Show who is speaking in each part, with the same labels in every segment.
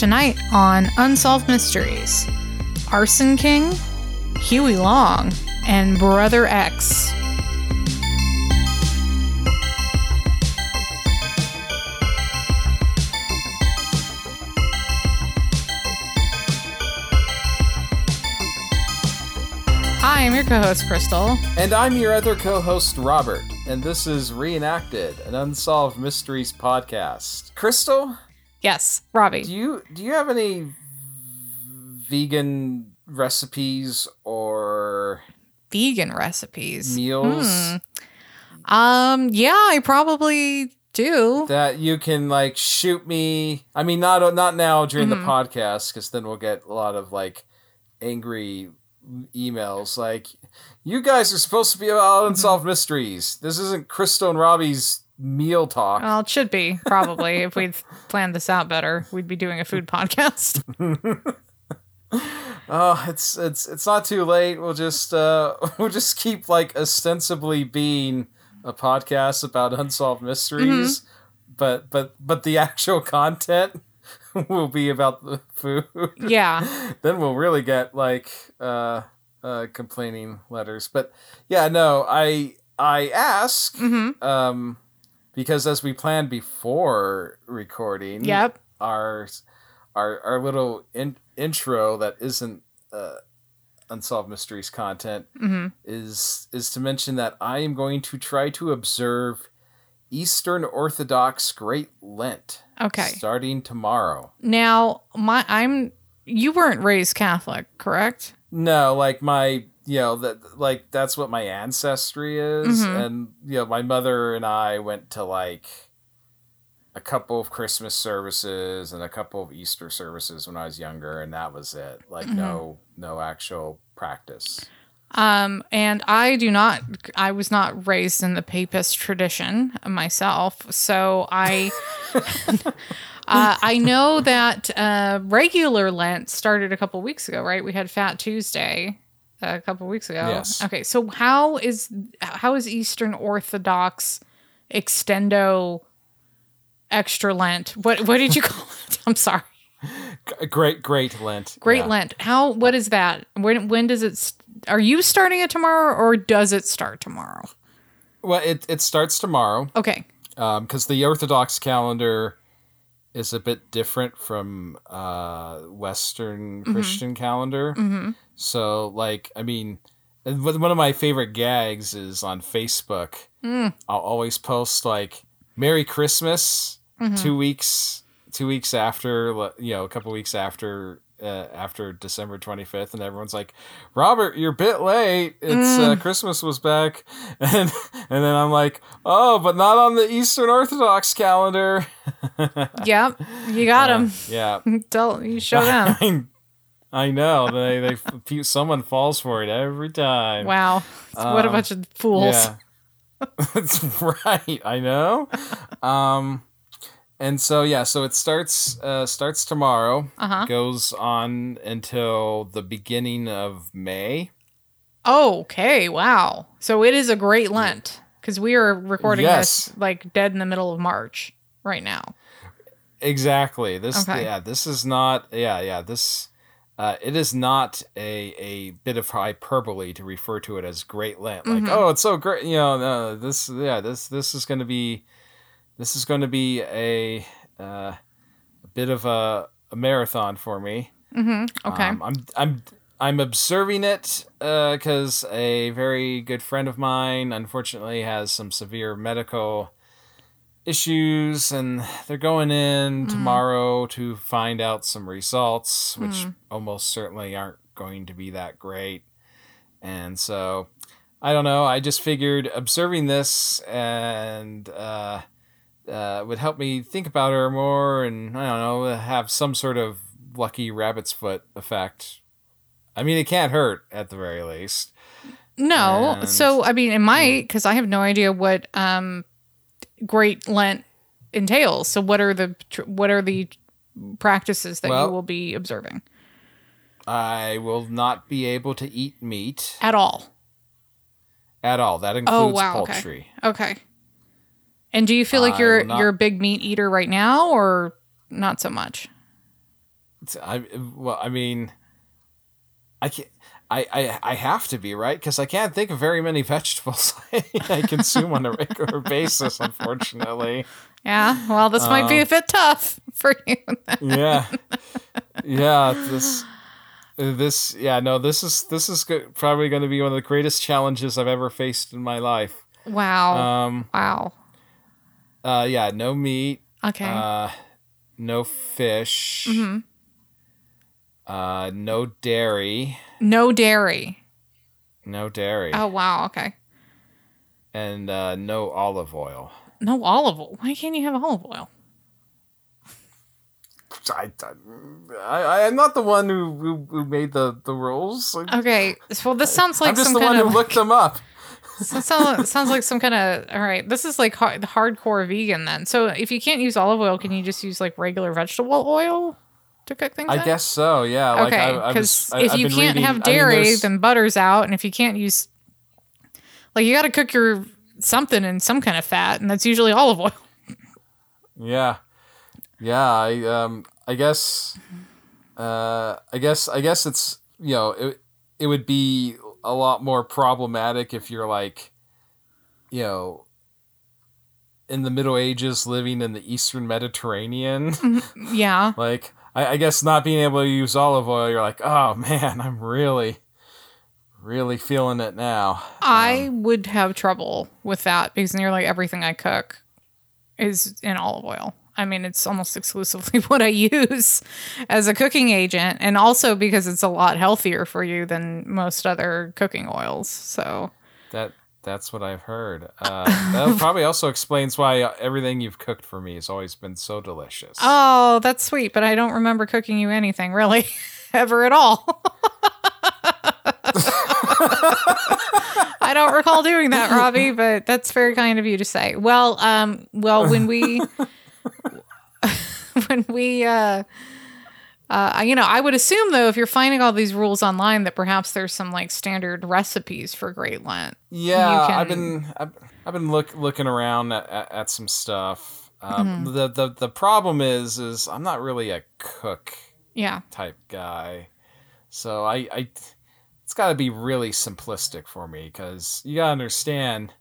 Speaker 1: Tonight on Unsolved Mysteries Arson King, Huey Long, and Brother X. Hi, I'm your co host, Crystal.
Speaker 2: And I'm your other co host, Robert. And this is Reenacted, an Unsolved Mysteries podcast. Crystal,
Speaker 1: Yes, Robbie.
Speaker 2: do you do you have any vegan recipes or
Speaker 1: Vegan recipes.
Speaker 2: meals
Speaker 1: Hmm. Um, yeah, I probably do.
Speaker 2: that you can like shoot me? I mean, not not now during
Speaker 1: Mhm.
Speaker 2: the podcast, because then we'll get a lot of like angry emails. Like, you guys are supposed to be about unsolved mysteries. This isn't Crystal and Robbie's meal talk.
Speaker 1: Well, it should be probably if we'd planned this out better. We'd be doing a food podcast.
Speaker 2: Oh, it's it's it's not too late. We'll just uh we'll just keep like ostensibly being a podcast about unsolved mysteries, but but but the actual content will be about the food.
Speaker 1: yeah.
Speaker 2: then we'll really get like uh uh complaining letters. But yeah, no, I I ask
Speaker 1: hmm
Speaker 2: um because as we planned before recording,
Speaker 1: Yep.
Speaker 2: our our our little in, intro that isn't uh, unsolved mysteries content
Speaker 1: hmm
Speaker 2: is is to mention that I am going to try to observe Eastern Orthodox Great Lent
Speaker 1: Okay.
Speaker 2: starting tomorrow.
Speaker 1: Now, my I'm you weren't raised Catholic, correct?
Speaker 2: No, like my you know that like that's what my ancestry is,
Speaker 1: Mhm.
Speaker 2: and you know my mother and I went to like a couple of Christmas services and a couple of Easter services when I was younger, and that was it. Like no no actual practice.
Speaker 1: Um, and I do not, I was not raised in the papist tradition myself. So I, uh, I know that uh, regular Lent started a couple weeks ago, right? We had Fat Tuesday a couple weeks ago.
Speaker 2: Yes.
Speaker 1: Okay. So how is, how is Eastern Orthodox extendo extra Lent? What, what did you call it? I'm sorry.
Speaker 2: Great Great Lent.
Speaker 1: Great
Speaker 2: yeah.
Speaker 1: Lent. How, what is that? When, when does it, are you starting it tomorrow or does it start tomorrow?
Speaker 2: Well, it it starts tomorrow.
Speaker 1: Okay.
Speaker 2: because the Orthodox calendar is a bit different from uh, Western Christian calendar.
Speaker 1: hmm
Speaker 2: So, like, I mean, one of my favorite gags is on Facebook.
Speaker 1: Mm.
Speaker 2: I'll always post like "Merry Christmas"
Speaker 1: Mhm.
Speaker 2: two weeks, two weeks after, you know, a couple weeks after. Uh, after December 25th, and everyone's like, "Robert, you're a bit late. It's uh,
Speaker 1: Mm.
Speaker 2: Christmas was back," and and then I'm like, "Oh, but not on the Eastern Orthodox calendar."
Speaker 1: Yep. You got
Speaker 2: Uh,
Speaker 1: him.
Speaker 2: yeah,
Speaker 1: Tell you show them.
Speaker 2: I, know they they someone falls for it every time.
Speaker 1: Wow. what a
Speaker 2: Um,
Speaker 1: bunch of fools.
Speaker 2: Yeah. That's right. I know. Um and so yeah, so it starts uh starts tomorrow.
Speaker 1: Uh-huh.
Speaker 2: Goes on until the beginning of May.
Speaker 1: Oh, okay. Wow. So it is a great Lent because we are recording
Speaker 2: Yes.
Speaker 1: this like dead in the middle of March right now.
Speaker 2: Exactly. This
Speaker 1: Okay.
Speaker 2: yeah, this is not yeah, yeah, this uh, it is not a, a bit of hyperbole to refer to it as Great Lent. Like,
Speaker 1: Mhm.
Speaker 2: oh, it's so great. You know, no, this, yeah, this, this is going to be, this is going to be a, uh, a bit of a, a marathon for me.
Speaker 1: Mm-hmm. Okay.
Speaker 2: Um, I'm, I'm, I'm observing it because a very good friend of mine, unfortunately, has some severe medical issues, and they're going in
Speaker 1: Mm.
Speaker 2: tomorrow to find out some results, which
Speaker 1: Mm.
Speaker 2: almost certainly aren't going to be that great. And so, I don't know. I just figured observing this and uh, uh, would help me think about her more, and I don't know, have some sort of lucky rabbit's foot effect. I mean, it can't hurt at the very least.
Speaker 1: no.
Speaker 2: and-
Speaker 1: So I mean, it might because I have no idea what um, Great Lent entails. So what are the what are the practices that you will be observing
Speaker 2: I will not be able to eat meat
Speaker 1: at all?
Speaker 2: at all. That oh, includes
Speaker 1: Oh, wow, okay.
Speaker 2: poultry.
Speaker 1: Okay. And do you feel like you're
Speaker 2: not-
Speaker 1: you're a big meat eater right now, or not so much?
Speaker 2: I well, I mean, I can't. I, I, I have to be right because I can't think of very many vegetables I consume on a regular basis. Unfortunately,
Speaker 1: Yeah, well, this might be a bit tough for you.
Speaker 2: yeah, yeah. This, this, yeah. No, this is this is go- probably going to be one of the greatest challenges I've ever faced in my life.
Speaker 1: wow.
Speaker 2: Um,
Speaker 1: wow.
Speaker 2: uh, yeah. No meat.
Speaker 1: Okay.
Speaker 2: Uh, no fish.
Speaker 1: Mm-hmm.
Speaker 2: Uh, no dairy.
Speaker 1: no dairy.
Speaker 2: No dairy.
Speaker 1: Oh, wow. Okay.
Speaker 2: And uh, no olive oil.
Speaker 1: No olive oil. Why can't you have olive oil?
Speaker 2: I, I, I'm not the one who, who, who made the, the rules.
Speaker 1: Okay. Well, this sounds like
Speaker 2: I'm just
Speaker 1: some
Speaker 2: the
Speaker 1: kind
Speaker 2: one
Speaker 1: of.
Speaker 2: who looked them up.
Speaker 1: So sounds, sounds like some kind of all right. This is like hard, hardcore vegan then. So if you can't use olive oil, can you just use like regular vegetable oil to cook things?
Speaker 2: I
Speaker 1: in?
Speaker 2: guess so. Yeah. Like
Speaker 1: okay, because if
Speaker 2: I've
Speaker 1: you can't
Speaker 2: reading-
Speaker 1: have
Speaker 2: I mean,
Speaker 1: dairy, then butter's out, and if you can't use, like, you got to cook your something in some kind of fat, and that's usually olive oil.
Speaker 2: Yeah. Yeah, I um I guess uh I guess I guess it's you know, it it would be a lot more problematic if you're like you know in the Middle Ages living in the Eastern Mediterranean.
Speaker 1: Yeah,
Speaker 2: like I, I guess not being able to use olive oil, you're like, oh man, I'm really really feeling it now.
Speaker 1: I
Speaker 2: Um,
Speaker 1: would have trouble with that because nearly everything I cook is in olive oil. I mean, it's almost exclusively what I use as a cooking agent, and also because it's a lot healthier for you than most other cooking oils. So,
Speaker 2: That that's what I've heard. Uh, that probably also explains why uh, everything you've cooked for me has always been so delicious.
Speaker 1: oh, that's sweet, but I don't remember cooking you anything really ever at all. I don't recall doing that, Robbie, but that's very kind of you to say. Well, um, well, when we, when we, uh, uh, you know, I would assume though, if you're finding all these rules online, that perhaps there's some like standard recipes for Great Lent.
Speaker 2: yeah,
Speaker 1: you
Speaker 2: I've been I've, I've been look looking around at, at, at some stuff. Um,
Speaker 1: Mm-hmm.
Speaker 2: The the the problem is is I'm not really a cook
Speaker 1: Yeah,
Speaker 2: type guy, so I I it's got to be really simplistic for me because you gotta understand.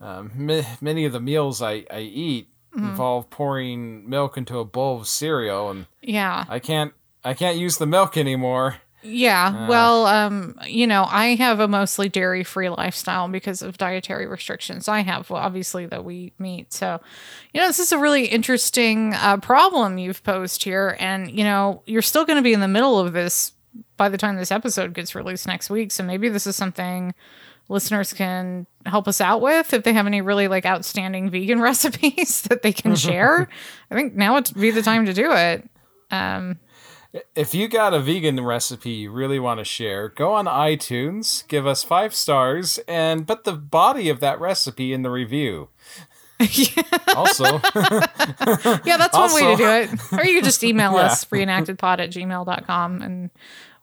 Speaker 2: Um, ma- many of the meals I, I eat
Speaker 1: Mm-hmm.
Speaker 2: involve pouring milk into a bowl of cereal, and
Speaker 1: yeah.
Speaker 2: I can't I can't use the milk anymore.
Speaker 1: Yeah, well, um, you know, I have a mostly dairy-free lifestyle because of dietary restrictions. I have, well, obviously, that we meet. So, you know, this is a really interesting uh, problem you've posed here, and you know, you're still going to be in the middle of this by the time this episode gets released next week. So maybe this is something listeners can help us out with if they have any really like outstanding vegan recipes that they can share. I think now would be the time to do it. Um,
Speaker 2: If you got a vegan recipe you really want to share, go on iTunes, give us five stars, and put the body of that recipe in the review. also,
Speaker 1: Yeah, that's one way to do it. Or you could just email
Speaker 2: Yeah.
Speaker 1: us, reenactedpod at gmail.com, and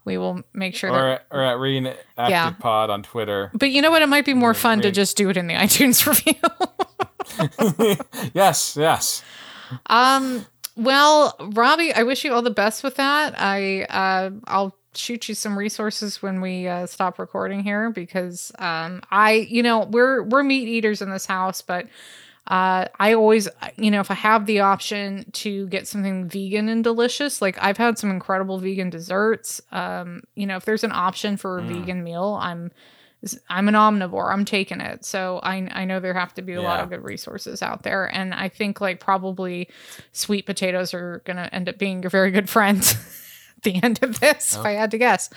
Speaker 1: we will make sure
Speaker 2: or,
Speaker 1: that.
Speaker 2: at- or at Reenacted
Speaker 1: Yeah.
Speaker 2: Pod on Twitter.
Speaker 1: But you know what? It might be more fun to just do it in the iTunes review.
Speaker 2: Yes, yes.
Speaker 1: um, well, Robbie, I wish you all the best with that. I uh, I'll shoot you some resources when we uh, stop recording here because um, I, you know, we're we're meat eaters in this house, but uh, I always, you know, if I have the option to get something vegan and delicious, like I've had some incredible vegan desserts. Um, you know, if there's an option for a vegan meal, I'm I'm an omnivore. I'm taking it. So I I know there have to be a lot of good resources out there, and I think like probably sweet potatoes are gonna end up being your very good friends. at The end of this, if I had to guess.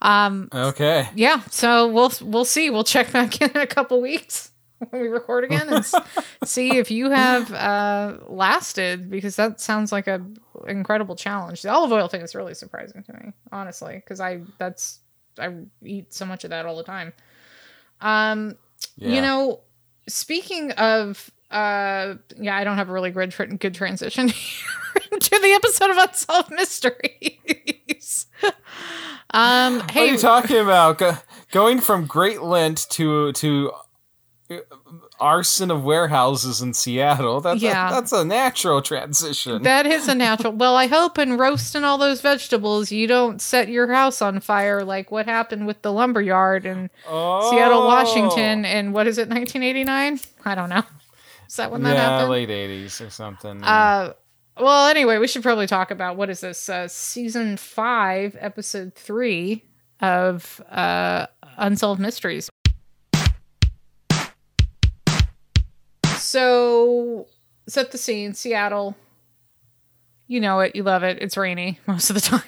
Speaker 1: Um,
Speaker 2: Okay.
Speaker 1: yeah, so we'll we'll see. We'll check back in, in a couple weeks when we record again and see if you have uh, lasted because that sounds like a incredible challenge. The olive oil thing is really surprising to me, honestly, because I that's I eat so much of that all the time. Um,
Speaker 2: Yeah.
Speaker 1: you know, speaking of uh yeah, I don't have a really good tra- good transition to the episode of Unsolved Mysteries. um
Speaker 2: What are you talking about? Go, going from Great Lent to to arson of warehouses in Seattle. That's
Speaker 1: Yeah.
Speaker 2: a, that's a natural transition.
Speaker 1: That is a natural. Well, I hope in roasting all those vegetables, you don't set your house on fire like what happened with the lumber yard in
Speaker 2: oh.
Speaker 1: Seattle, Washington, and what is it, 1989? I don't know. Is that when that
Speaker 2: yeah,
Speaker 1: happened?
Speaker 2: late eighties or something.
Speaker 1: Uh, well, anyway, we should probably talk about what is this? Uh, season five, episode three of uh, Unsolved Mysteries. So, set the scene Seattle. You know it, you love it. It's rainy most of the time.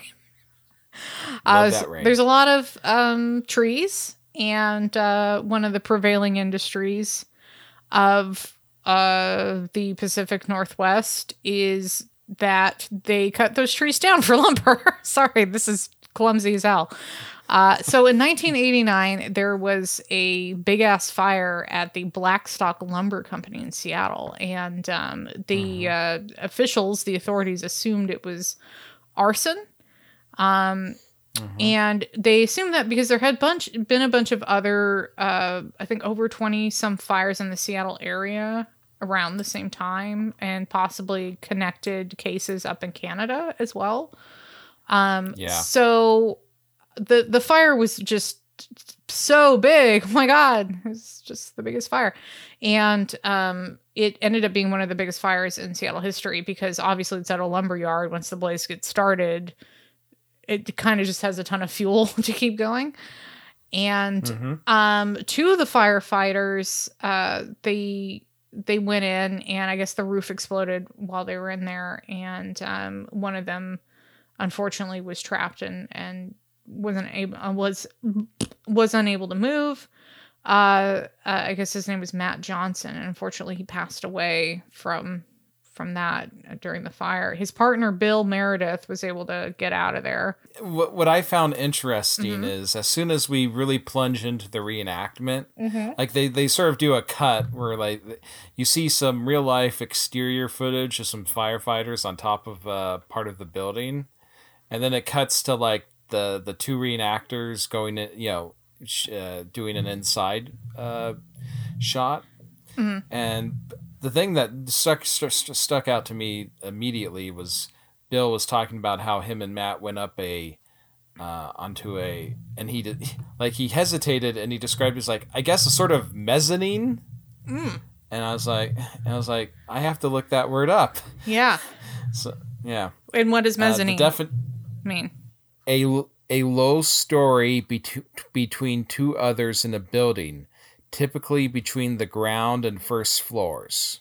Speaker 1: Uh. There's a lot of um, trees, and uh, one of the prevailing industries of uh, the Pacific Northwest is that they cut those trees down for lumber. Sorry, this is clumsy as hell. Uh, so in 1989, there was a big ass fire at the Blackstock Lumber Company in Seattle, and um, the uh, officials, the authorities, assumed it was arson. Um, and they assumed that because there had bunch been a bunch of other, uh, I think over 20 some fires in the Seattle area around the same time, and possibly connected cases up in Canada as well. Um,
Speaker 2: Yeah.
Speaker 1: So the the fire was just so big. Oh my god, it was just the biggest fire, and um, it ended up being one of the biggest fires in Seattle history because obviously it's at a lumber yard. Once the blaze gets started, it kind of just has a ton of fuel to keep going. And
Speaker 2: Mhm.
Speaker 1: um, two of the firefighters, uh, they they went in, and I guess the roof exploded while they were in there, and um, one of them unfortunately was trapped and and wasn't able uh, was was unable to move. Uh, uh, I guess his name was Matt Johnson, and unfortunately he passed away from from that uh, during the fire. His partner Bill Meredith was able to get out of there.
Speaker 2: what what I found interesting
Speaker 1: Mm-hmm.
Speaker 2: is as soon as we really plunge into the reenactment,
Speaker 1: Mm-hmm.
Speaker 2: like they they sort of do a cut where like you see some real life exterior footage of some firefighters on top of uh, part of the building, and then it cuts to like the the two reenactors going in, you know, sh- uh, doing an inside uh, shot, and the thing that stuck st- st- stuck out to me immediately was Bill was talking about how him and Matt went up a uh, onto a and he did like he hesitated and he described it as like I guess a sort of mezzanine.
Speaker 1: Mm.
Speaker 2: And I was like, and I was like, I have to look that word up.
Speaker 1: Yeah.
Speaker 2: So yeah,
Speaker 1: And what is
Speaker 2: Uh,
Speaker 1: mezzanine
Speaker 2: defi-
Speaker 1: mean?
Speaker 2: a a low story bet- between two others in a building, typically between the ground and first floors.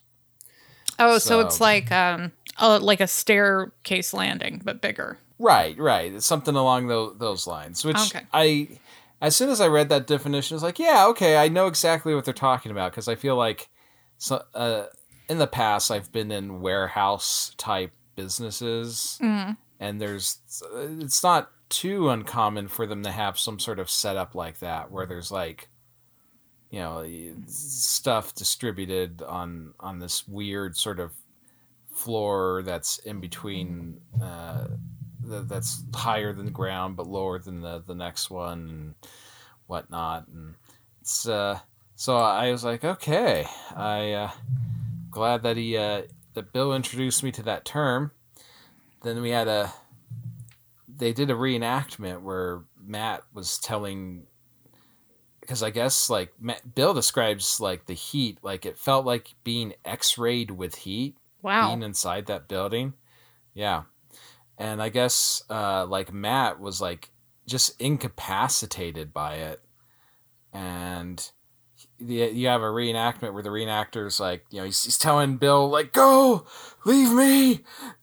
Speaker 1: Oh, so, it's like um, oh, like a staircase landing, but bigger.
Speaker 2: Right, right. It's something along those those lines. Which
Speaker 1: Okay.
Speaker 2: I, as soon as I read that definition, I was like, yeah, okay, I know exactly what they're talking about because I feel like, so uh, in the past I've been in warehouse type businesses,
Speaker 1: Mm.
Speaker 2: And there's it's not too uncommon for them to have some sort of setup like that where there's like you know stuff distributed on on this weird sort of floor that's in between uh th- that's higher than the ground but lower than the the next one and whatnot. And it's uh so i was like okay i uh glad that he uh that bill introduced me to that term then we had a they did a reenactment where matt was telling because i guess like Matt, bill describes like the heat like it felt like being x-rayed with heat
Speaker 1: Wow.
Speaker 2: being inside that building. Yeah. And I guess uh like Matt was like just incapacitated by it. And the- you have a reenactment where the reenactor's like, you know, he's, he's telling Bill like, "Go, leave me,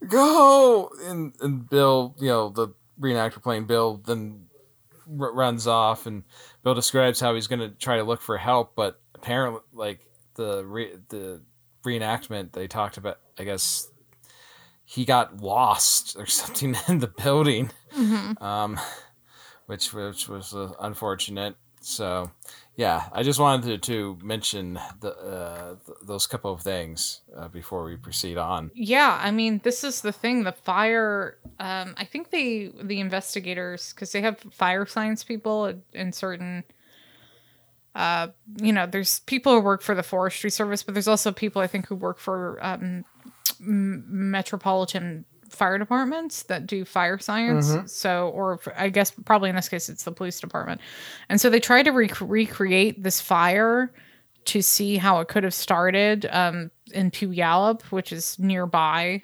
Speaker 2: go," and and Bill, you know, the reenactor playing Bill, then r- runs off, and Bill describes how he's going to try to look for help, but apparently, like the re- the reenactment they talked about i guess he got lost or something in the building.
Speaker 1: Mhm.
Speaker 2: um which which was uh, unfortunate. So yeah i just wanted to, to mention the uh th- those couple of things uh, before we proceed on
Speaker 1: Yeah, I mean, this is the thing. The fire. Um, I think they the investigators because they have fire science people in certain uh, you know, there's people who work for the Forestry Service, but there's also people I think who work for um, metropolitan fire departments that do fire science. So, or I guess probably in this case it's the police department, and so they tried to rec- recreate this fire to see how it could have started um, in Puyallup, which is nearby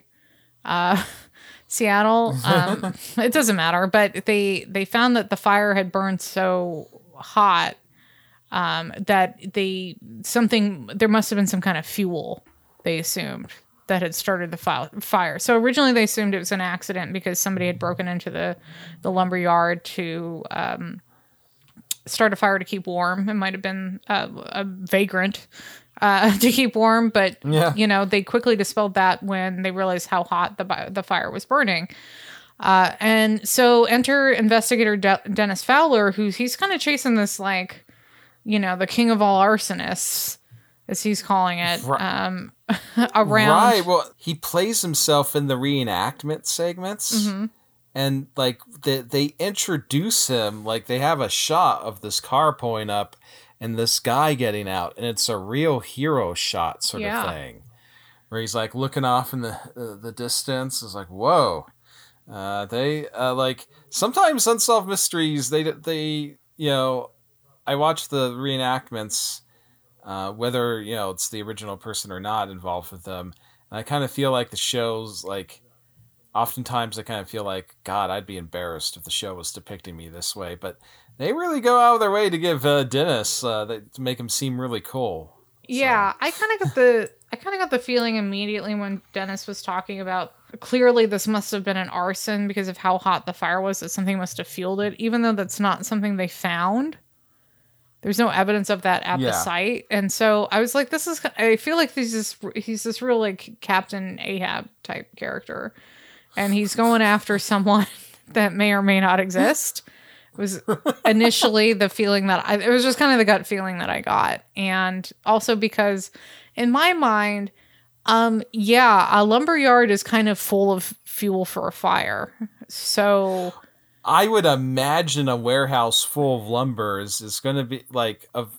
Speaker 1: uh, Seattle. Um, it doesn't matter, but they they found that the fire had burned so hot um, that they something there must have been some kind of fuel they assumed that had started the fire. So originally they assumed it was an accident because somebody had broken into the the lumber yard to um, start a fire to keep warm. It might have been a, a vagrant uh, to keep warm, but
Speaker 2: Yeah.
Speaker 1: you know they quickly dispelled that when they realized how hot the the fire was burning. Uh, and so enter investigator De- Dennis Fowler, who's he's kind of chasing this like, you know, the king of all arsonists, as he's calling it,
Speaker 2: Right.
Speaker 1: um, around.
Speaker 2: Right. Well, he plays himself in the reenactment segments.
Speaker 1: Mm-hmm.
Speaker 2: And like they, they introduce him, like they have a shot of this car pulling up and this guy getting out, and it's a real hero shot sort
Speaker 1: Yeah.
Speaker 2: of thing, where he's like looking off in the uh, the distance. It's like whoa. Uh, they uh, like sometimes unsolved mysteries. They they you know, I watch the reenactments uh, whether you know it's the original person or not involved with them. And I kind of feel like the shows like oftentimes I kind of feel like God, I'd be embarrassed if the show was depicting me this way, but they really go out of their way to give uh, Dennis uh, that, to make him seem really cool.
Speaker 1: Yeah, I kind of got the I kind of got the feeling immediately when Dennis was talking about clearly this must have been an arson because of how hot the fire was that something must have fueled it even though that's not something they found. There's no evidence of that at the site. And so I was like this is I feel like he's this he's this real like Captain Ahab type character and he's going after someone that may or may not exist was initially the feeling that I, it was just kind of the gut feeling that I got. And also because in my mind, um, yeah, a lumber yard is kind of full of fuel for a fire. So
Speaker 2: I would imagine a warehouse full of lumber is, is going to be like of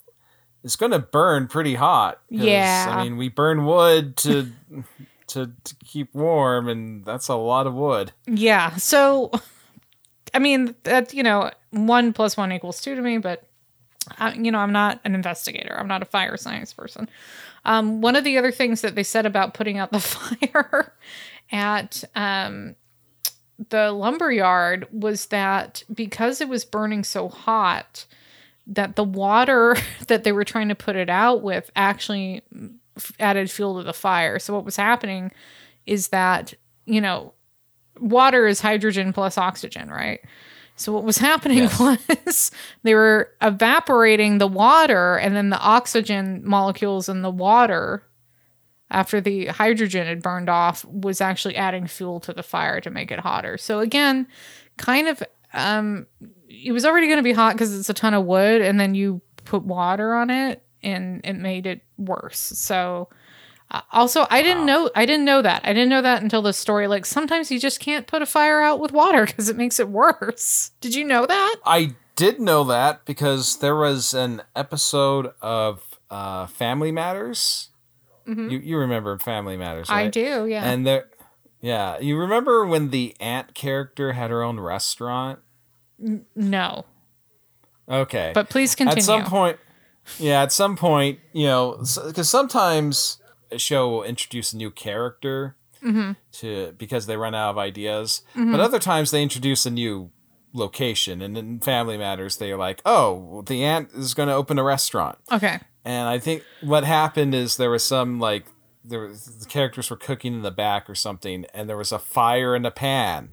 Speaker 2: it's going to burn pretty hot.
Speaker 1: Yeah.
Speaker 2: I mean, we burn wood to to to keep warm, and that's a lot of wood.
Speaker 1: yeah, so I mean that you know one plus one equals two to me, but I, you know I'm not an investigator. I'm not a fire science person. Um, one of the other things that they said about putting out the fire at um, the lumber yard was that because it was burning so hot, that the water that they were trying to put it out with actually added fuel to the fire. So what was happening is that you know water is hydrogen plus oxygen, right? So what was happening
Speaker 2: Yes.
Speaker 1: was they were evaporating the water and then the oxygen molecules in the water after the hydrogen had burned off was actually adding fuel to the fire to make it hotter. So again, kind of um it was already going to be hot cuz it's a ton of wood and then you put water on it and it made it worse. So uh, also, I didn't know I didn't know that. I didn't know that until the story. Like sometimes you just can't put a fire out with water because it makes it worse. Did you know that?
Speaker 2: I did know that because there was an episode of uh, Family Matters. You you remember Family Matters?
Speaker 1: Mm-hmm. I do. Yeah.
Speaker 2: And there, yeah, you remember when the aunt character had her own restaurant?
Speaker 1: no,
Speaker 2: Okay,
Speaker 1: but please continue.
Speaker 2: at some point, yeah, at some point, you know, because sometimes a show will introduce a new character
Speaker 1: Mm-hmm.
Speaker 2: to because they run out of ideas, but other times they introduce a new location. And in Family Matters, they're like, "Oh, the aunt is going to open a restaurant."
Speaker 1: okay.
Speaker 2: And I think what happened is there was some like there was, the characters were cooking in the back or something, and there was a fire in a pan,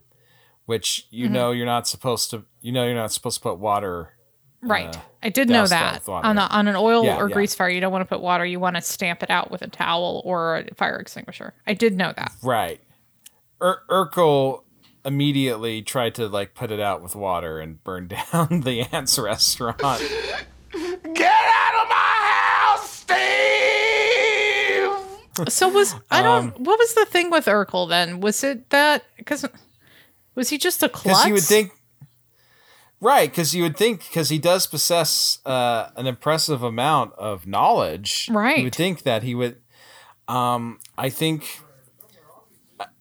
Speaker 2: which you know you're not supposed to. You know you're not supposed to put water.
Speaker 1: Right.
Speaker 2: uh,
Speaker 1: I did know that. On, a, on an oil
Speaker 2: Yeah,
Speaker 1: or
Speaker 2: yeah.
Speaker 1: grease fire, you don't want to put water. You want to stamp it out with a towel or a fire extinguisher. I did know that.
Speaker 2: Right. Ur- Urkel immediately tried to like put it out with water and burn down the aunt's restaurant.
Speaker 1: So was I don't.
Speaker 2: Um,
Speaker 1: what was the thing with Urkel then? Was it that because was he just a klutz?
Speaker 2: You would think. Right, because you would think because he does possess uh, an impressive amount of knowledge.
Speaker 1: Right.
Speaker 2: You would think that he would. Um, I think.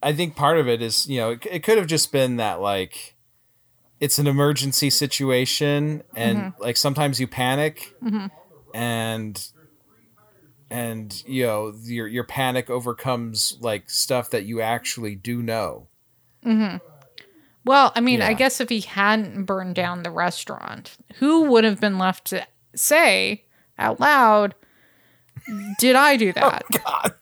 Speaker 2: I think part of it is you know it, it could have just been that like, it's an emergency situation and like sometimes you panic, and and you know your your panic overcomes like stuff that you actually do know.
Speaker 1: Well, I mean, I guess if he hadn't burned down the restaurant, who would have been left to say out loud, "Did I do that?"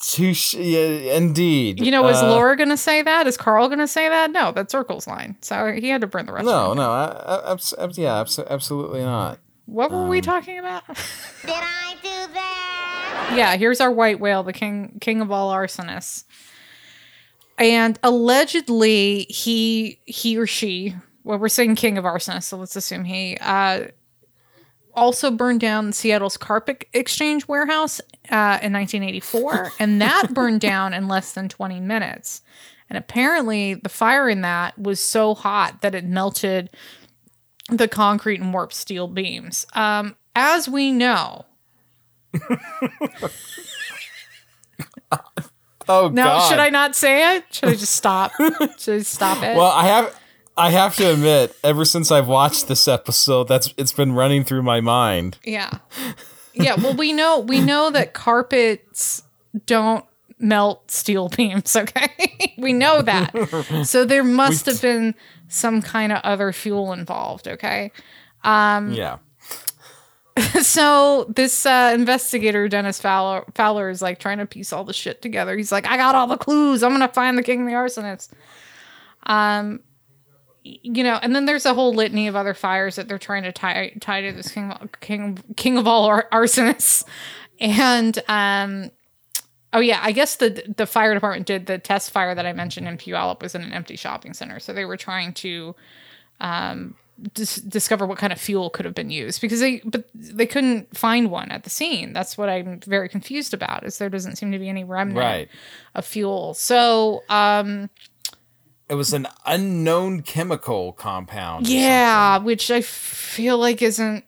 Speaker 2: Touche, yeah, indeed.
Speaker 1: You know, is
Speaker 2: Uh,
Speaker 1: Laura going to say that? Is Carl going to say that? No, that's Urkel's line. So he had to burn the
Speaker 2: No,
Speaker 1: restaurant.
Speaker 2: no, I, I, abs- abs- yeah, absolutely not.
Speaker 1: What were
Speaker 2: Um,
Speaker 1: we talking about?
Speaker 3: Did I do that?
Speaker 1: yeah, here's our white whale, the king king of all arsonists. And allegedly he he or she, well we're saying king of arsonists, so let's assume he uh also burned down Seattle's carpet exchange warehouse uh, in 1984, and that burned down in less than 20 minutes. And apparently, the fire in that was so hot that it melted the concrete and warped steel beams. Um, as we know,
Speaker 2: Oh
Speaker 1: No,
Speaker 2: God!
Speaker 1: should I not say it? Should I just stop? should I stop it?
Speaker 2: Well, I have. I have to admit, ever since I've watched this episode, that's it's been running through my mind.
Speaker 1: yeah. Yeah, well we know we know that carpets don't melt steel beams, okay? we know that. So there must have been some kind of other fuel involved, okay?
Speaker 2: Um, yeah.
Speaker 1: so this uh, investigator Dennis Fowler, Fowler is like trying to piece all the shit together. He's like, I got all the clues. I'm gonna find the king of the arsonists. Um, you know, and then there's a whole litany of other fires that they're trying to tie tie to this king king king of all ar- arsonists, and um. Oh yeah, I guess the the fire department did the test fire that I mentioned in Puyallup was in an empty shopping center, so they were trying to dis- discover what kind of fuel could have been used because they but they couldn't find one at the scene. That's what I'm very confused about. Is there doesn't seem to be any remnant
Speaker 2: Right.
Speaker 1: of fuel. So um
Speaker 2: It was an unknown chemical compound.
Speaker 1: yeah, which I feel like isn't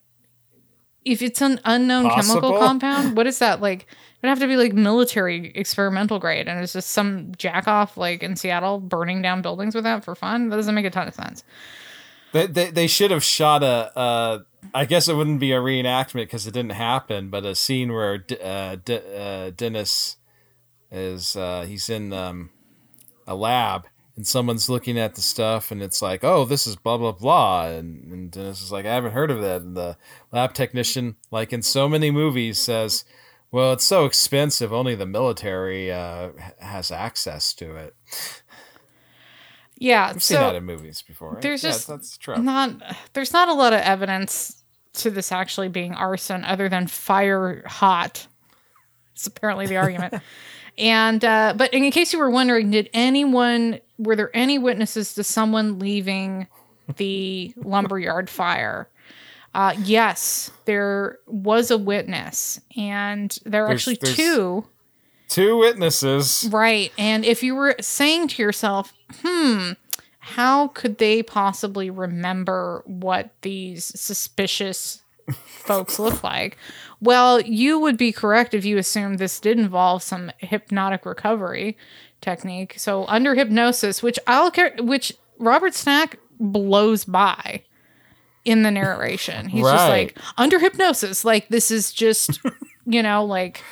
Speaker 1: if it's an unknown
Speaker 2: Possible?
Speaker 1: chemical compound, what is that like? It would have to be like military experimental grade, and it's just some jack off like in Seattle burning down buildings with that for fun. That doesn't make a ton of sense.
Speaker 2: They, they, they should have shot a. Uh, I guess it wouldn't be a reenactment because it didn't happen, but a scene where uh, D- uh, Dennis is uh, he's in um, a lab and someone's looking at the stuff and it's like, oh, this is blah blah blah, and, and Dennis is like, I haven't heard of that. And the lab technician, like in so many movies, says, well, it's so expensive, only the military uh, has access to it.
Speaker 1: Yeah,
Speaker 2: I've
Speaker 1: so
Speaker 2: seen that in movies before. Right?
Speaker 1: there's
Speaker 2: Yeah,
Speaker 1: just
Speaker 2: that's true.
Speaker 1: not there's not a lot of evidence to this actually being arson other than fire hot. It's apparently the argument. And uh, but in case you were wondering, did anyone were there any witnesses to someone leaving the lumberyard fire? Uh, yes, there was a witness, and there are
Speaker 2: There's-
Speaker 1: actually
Speaker 2: there's-
Speaker 1: two.
Speaker 2: Two witnesses.
Speaker 1: Right. And if you were saying to yourself, hmm, how could they possibly remember what these suspicious folks look like? Well, you would be correct if you assumed this did involve some hypnotic recovery technique. So under hypnosis, which I'll care, which Robert Stack blows by in the narration. He's just like under hypnosis, like this is just, you know, like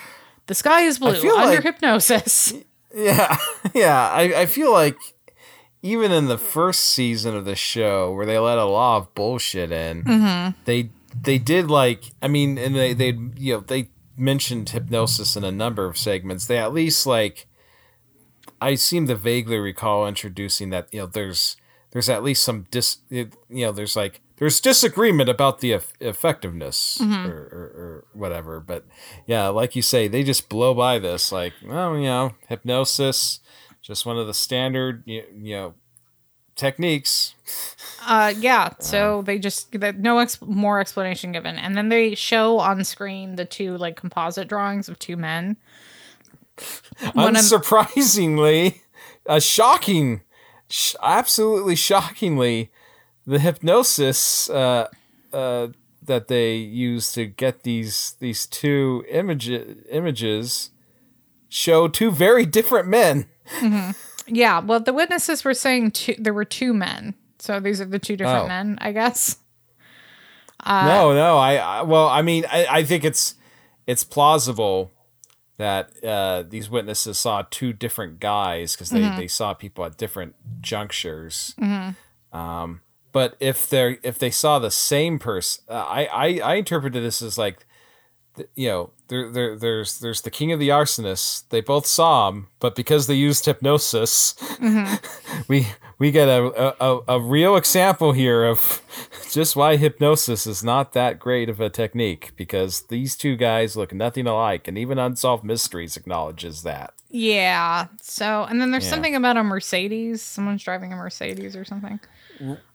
Speaker 1: the sky is blue under
Speaker 2: like-
Speaker 1: hypnosis.
Speaker 2: Yeah, yeah. I, I feel like even in the first season of the show, where they let a lot of bullshit in,
Speaker 1: Mm-hmm.
Speaker 2: they they did like. I mean, and they they you know they mentioned hypnosis in a number of segments. They at least like. I seem to vaguely recall introducing that you know there's there's at least some dis you know there's like there's disagreement about the eff- effectiveness
Speaker 1: Mm-hmm.
Speaker 2: or, or, or whatever but yeah like you say they just blow by this like well you know hypnosis just one of the standard you, you know techniques
Speaker 1: Uh, yeah. So they just no ex- more explanation given, and then they show on screen the two like composite drawings of two men. Of-
Speaker 2: unsurprisingly a shocking sh- absolutely shockingly, the hypnosis uh, uh, that they use to get these these two image- images show two very different men.
Speaker 1: Yeah, well, the witnesses were saying two, there were two men. So these are the two different
Speaker 2: Oh.
Speaker 1: men, I guess.
Speaker 2: no, no. I, I well, I mean, I, I think it's it's plausible that uh, these witnesses saw two different guys because they, they saw people at different junctures. Um, but if they're if they saw the same person, uh, I, I I interpreted this as like, you know, there, there there's there's the king of the arsonists. They both saw him, but because they used hypnosis, we we get a, a a real example here of just why hypnosis is not that great of a technique because these two guys look nothing alike, and even Unsolved Mysteries acknowledges that.
Speaker 1: Yeah. So, and then there's
Speaker 2: Yeah.
Speaker 1: something about a Mercedes. Someone's driving a Mercedes or something.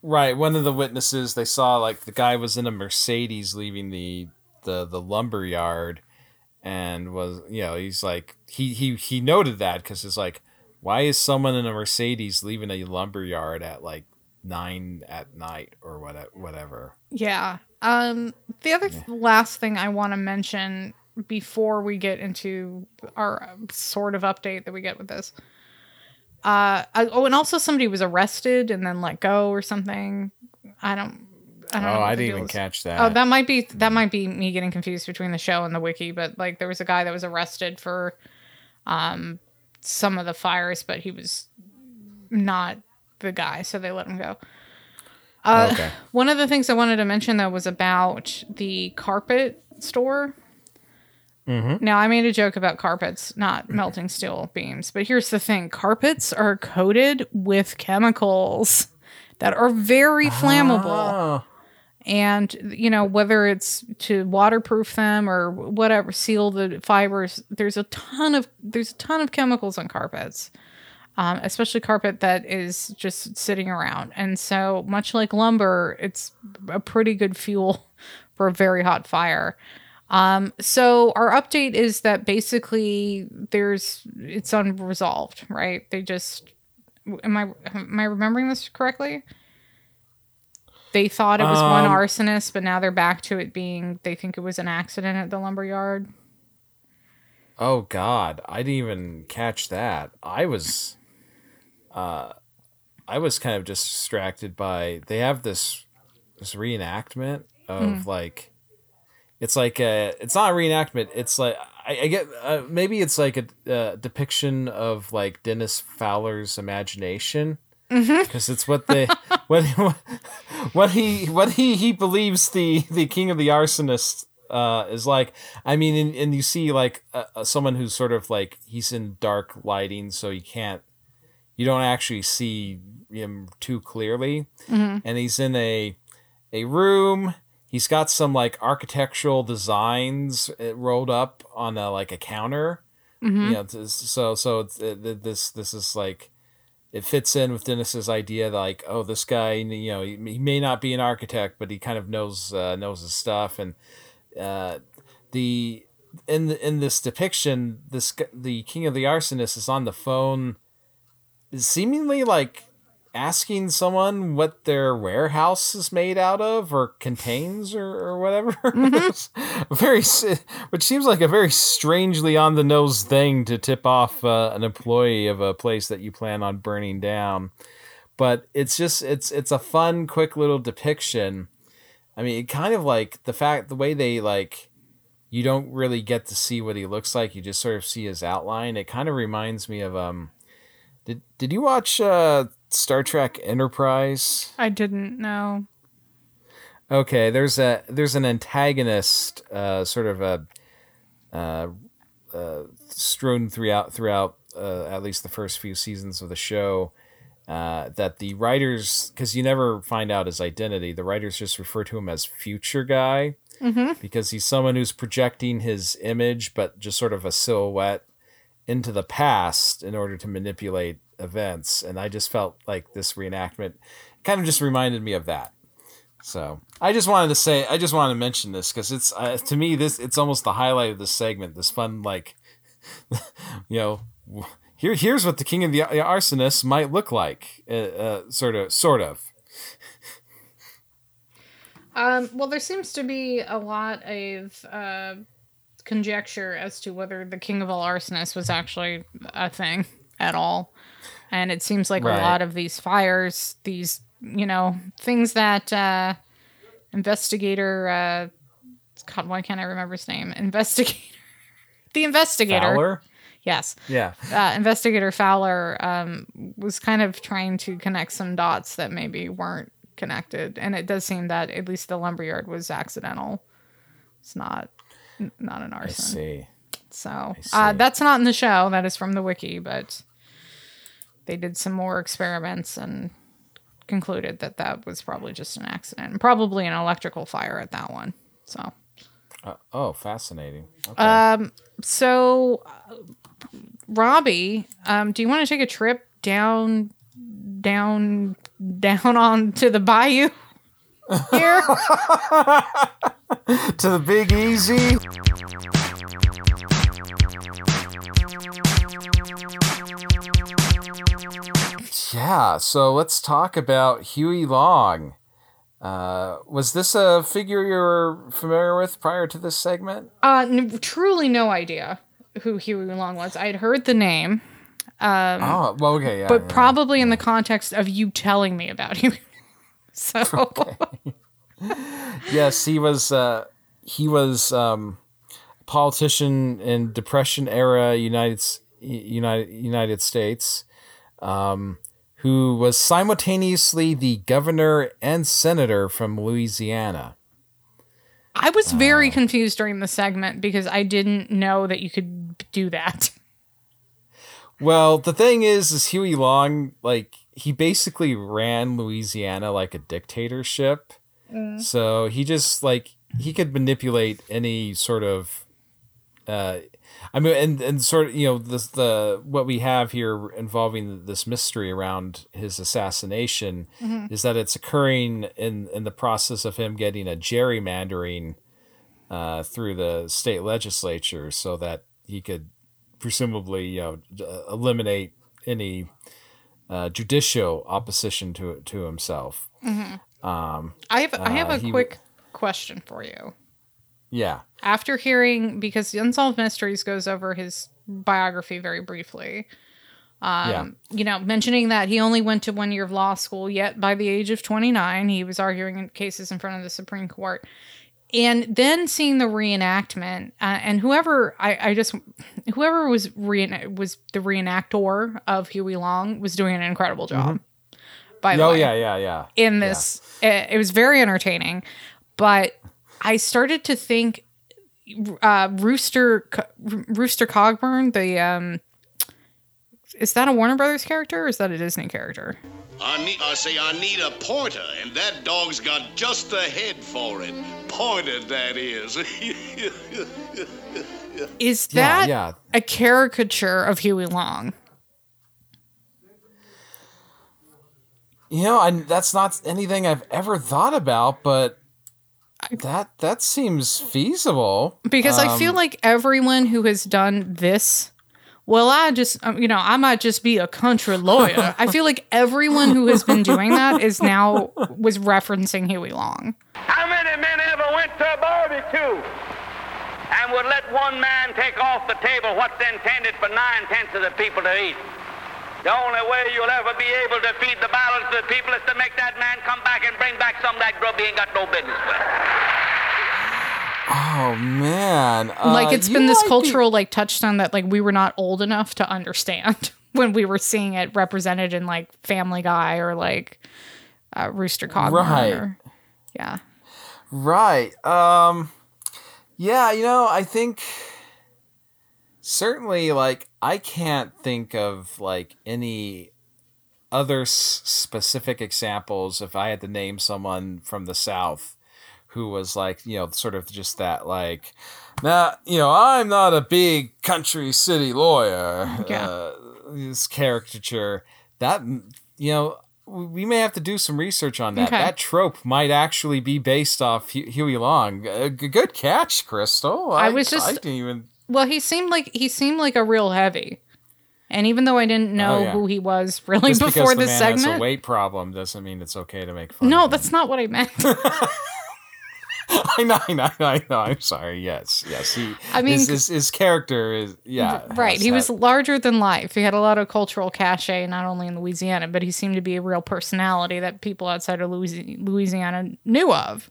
Speaker 2: Right. One of the witnesses they saw like the guy was in a Mercedes leaving the the the lumber yard, and was you know he's like he he he noted that because it's like why is someone in a Mercedes leaving a lumber yard at like nine at night or what whatever.
Speaker 1: Yeah. Um, the other th- last thing I want to mention before we get into our sort of update that we get with this. Uh, I, oh, and also somebody was arrested and then let go or something. I don't. I don't know.
Speaker 2: Oh, I didn't even
Speaker 1: is.
Speaker 2: catch that.
Speaker 1: Oh, that might be that might be me getting confused between the show and the wiki, but like there was a guy that was arrested for um some of the fires, but he was not the guy, so they let him go. Uh,
Speaker 2: okay.
Speaker 1: One of the things I wanted to mention though was about the carpet store. Mm-hmm. Now I made a joke about carpets not mm. melting steel beams, but here's the thing: carpets are coated with chemicals that are very flammable.
Speaker 2: Oh,
Speaker 1: and you know whether it's to waterproof them or whatever seal the fibers there's a ton of there's a ton of chemicals on carpets um, especially carpet that is just sitting around. And so much like lumber it's a pretty good fuel for a very hot fire um, so our update is that basically there's it's unresolved right they just am i am i remembering this correctly they thought it was one
Speaker 2: Um,
Speaker 1: arsonist, but now they're back to it being they think it was an accident at the lumber yard.
Speaker 2: oh God, I didn't even catch that. I was, uh, I was kind of just distracted by they have this this reenactment of like, it's like a it's not a reenactment. It's like I, I get uh, maybe it's like a uh, depiction of like Dennis Fowler's imagination. Because it's what they what what he what he he believes the the king of the arsonists uh is like. I mean and, and you see like uh, uh, someone who's sort of like he's in dark lighting so you can't you don't actually see him too clearly. And he's in a a room he's got some like architectural designs uh, rolled up on a like a counter. You know so so it's, uh, this this is like it fits in with Dennis's idea that like, oh, this guy, you know, he, he may not be an architect, but he kind of knows uh, knows his stuff, and uh, the in the, in this depiction, this the king of the arsonist is on the phone, seemingly like asking someone what their warehouse is made out of or contains or, or whatever. very, which seems like a very strangely on the nose thing to tip off uh, an employee of a place that you plan on burning down. But it's just it's it's a fun, quick little depiction. I mean, it kind of like the fact the way they like you don't really get to see what he looks like. You just sort of see his outline. It kind of reminds me of um. Did Did you watch uh, Star Trek Enterprise?
Speaker 1: I didn't know.
Speaker 2: Okay, there's a there's an antagonist, uh, sort of a uh, uh, strewn throughout throughout uh, at least the first few seasons of the show. Uh, that the writers, because you never find out his identity, the writers just refer to him as Future Guy because he's someone who's projecting his image, but just sort of a silhouette into the past in order to manipulate events. And I just felt like this reenactment kind of just reminded me of that. So I just wanted to say, I just wanted to mention this because it's uh, to me this it's almost the highlight of this segment. This fun like, you know, here here's what the king of the arsonists might look like, uh, uh, sort of, sort of.
Speaker 1: Um, well, there seems to be a lot of uh, conjecture as to whether the king of all arsonists was actually a thing at all. And it seems like
Speaker 2: Right.
Speaker 1: a lot of these fires, these, you know, things that uh, investigator, uh, God, why can't I remember his name? Investigator. the investigator.
Speaker 2: Fowler?
Speaker 1: Yes.
Speaker 2: Yeah.
Speaker 1: Uh, investigator Fowler um, was kind of trying to connect some dots that maybe weren't connected, and it does seem that at least the lumberyard was accidental. It's not not an arson.
Speaker 2: I see.
Speaker 1: So uh, that's not in the show. That is from the wiki, but they did some more experiments and concluded that that was probably just an accident, and probably an electrical fire at that one. So.
Speaker 2: Uh, oh, fascinating. Okay.
Speaker 1: Um, so, uh, Robbie, um, do you want to take a trip down, down, down on to the bayou here?
Speaker 2: to the Big Easy. Yeah, so let's talk about Huey Long. Uh, was this a figure you were familiar with prior to this segment?
Speaker 1: uh, n- truly no idea who Huey Long was. I'd heard the name,
Speaker 2: oh, well, okay, yeah.
Speaker 1: Um, but
Speaker 2: yeah.
Speaker 1: probably in the context of you telling me about him. so,
Speaker 2: yes, he was. Uh, he was um, a politician in Depression era United United United States, um, who was simultaneously the governor and senator from Louisiana.
Speaker 1: I was very confused during the segment because I didn't know that you could do that.
Speaker 2: Well, the thing is, is Huey Long like he basically ran Louisiana like a dictatorship. So he just like he could manipulate any sort of uh I mean and and sort of you know this the what we have here involving this mystery around his assassination is that it's occurring in in the process of him getting a gerrymandering uh through the state legislature so that he could presumably you know eliminate any uh, judicial opposition to to himself.
Speaker 1: Um, I have I have
Speaker 2: Uh,
Speaker 1: a
Speaker 2: he-
Speaker 1: quick question for you.
Speaker 2: Yeah.
Speaker 1: after hearing because unsolved mysteries goes over his biography very briefly um,
Speaker 2: yeah.
Speaker 1: you know mentioning that he only went to one year of law school yet by the age of 29 he was arguing in cases in front of the supreme court and then seeing the reenactment uh, and whoever I, I just whoever was re- was the reenactor of huey long was doing an incredible job by the
Speaker 2: Oh
Speaker 1: way
Speaker 2: yeah, yeah, yeah.
Speaker 1: in this. It, it was very entertaining, but I started to think uh, Rooster Rooster Cogburn. The um, is that a Warner Brothers character or is that a Disney character?
Speaker 4: I need, I say I need a pointer, and that dog's got just the head for it. Pointed, that is.
Speaker 1: Is
Speaker 2: Yeah,
Speaker 1: that
Speaker 2: yeah.
Speaker 1: a caricature of Huey Long?
Speaker 2: You know, I, that's not anything I've ever thought about, but that that seems feasible.
Speaker 1: Because I
Speaker 2: Um,
Speaker 1: feel like everyone who has done this, well, I just, um, you know, I might just be a country lawyer. I feel like everyone who has been doing that is now was referencing Huey Long.
Speaker 5: How many men ever went to a barbecue and would let one man take off the table what's intended for nine tenths of the people to eat? The only way you'll ever be able to feed the balance of the people is to make that man come back and bring back some of that grub he ain't got no business with.
Speaker 2: Oh man, uh,
Speaker 1: like it's been this
Speaker 2: might be-
Speaker 1: cultural like touchstone that like we were not old enough to understand when we were seeing it represented in like Family Guy or like uh, Rooster Cogburn.
Speaker 2: Right.
Speaker 1: Or, yeah.
Speaker 2: Right. Um yeah, you know, I think certainly like I can't think of like any other s- specific examples if I had to name someone from the south who was like, you know, sort of just that like now, you know, I'm not a big country city lawyer.
Speaker 1: Yeah.
Speaker 2: Uh, this caricature that you know we may have to do some research on that.
Speaker 1: Okay.
Speaker 2: That trope might actually be based off Huey Long. Good catch, Crystal.
Speaker 1: I was just-
Speaker 2: I didn't even.
Speaker 1: Well, he seemed like he seemed like a real heavy And even though I didn't know
Speaker 2: Oh, yeah.
Speaker 1: who he was really
Speaker 2: Just
Speaker 1: before
Speaker 2: because the
Speaker 1: this
Speaker 2: man has a
Speaker 1: segment,
Speaker 2: weight problem doesn't mean it's okay to make fun.
Speaker 1: no,
Speaker 2: of him.
Speaker 1: that's not what I meant.
Speaker 2: I know, I know, I know. I'm sorry. Yes, yes. He,
Speaker 1: I mean,
Speaker 2: his, his, his character is yeah.
Speaker 1: right. He was larger than life. He had a lot of cultural cachet, not only in Louisiana, but he seemed to be a real personality that people outside of Louisiana knew of.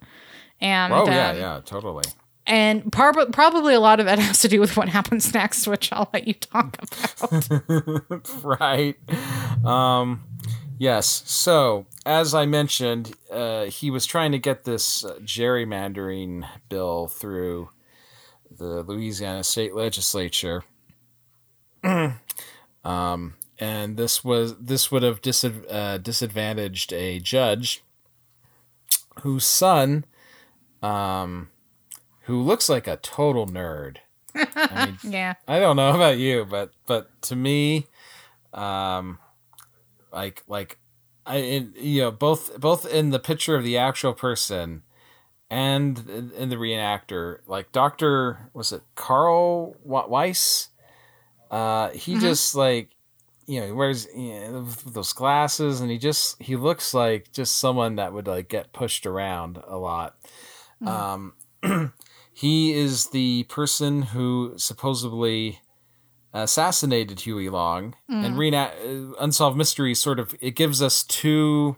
Speaker 1: And
Speaker 2: Oh yeah,
Speaker 1: um,
Speaker 2: yeah, totally.
Speaker 1: And prob- probably a lot of that has to do with what happens next, which I'll let you talk about.
Speaker 2: right. Um, yes. So, as I mentioned, uh, he was trying to get this uh, gerrymandering bill through the Louisiana state legislature. um, and this was this would have disav- uh, disadvantaged a judge whose son, um, who looks like a total nerd. I mean,
Speaker 1: yeah.
Speaker 2: I don't know about you, but but to me, um, like like I in, you know both both in the picture of the actual person and in, the reenactor, like Doctor was it Carl Weiss? Uh, he just like you know he wears you know, those glasses and he just he looks like just someone that would like get pushed around a lot. Um, he is the person who supposedly assassinated Huey Long and Rena- uh, Unsolved Mysteries sort of it gives us two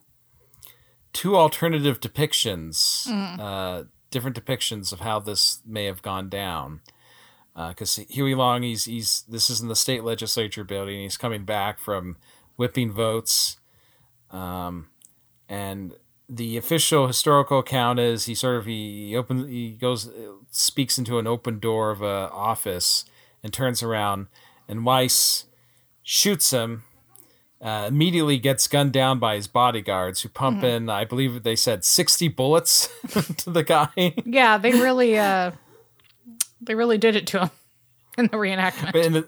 Speaker 2: two alternative depictions, uh, different depictions of how this may have gone down. Because Huey Long, he's he's this is in the state legislature building. He's coming back from whipping votes, um, and the official historical account is he sort of he opens he goes speaks into an open door of a office and turns around and Weiss shoots him uh, immediately gets gunned down by his bodyguards who pump in I believe they said 60 bullets to the guy
Speaker 1: Yeah, they really uh they really did it to him in the reenactment.
Speaker 2: but in the,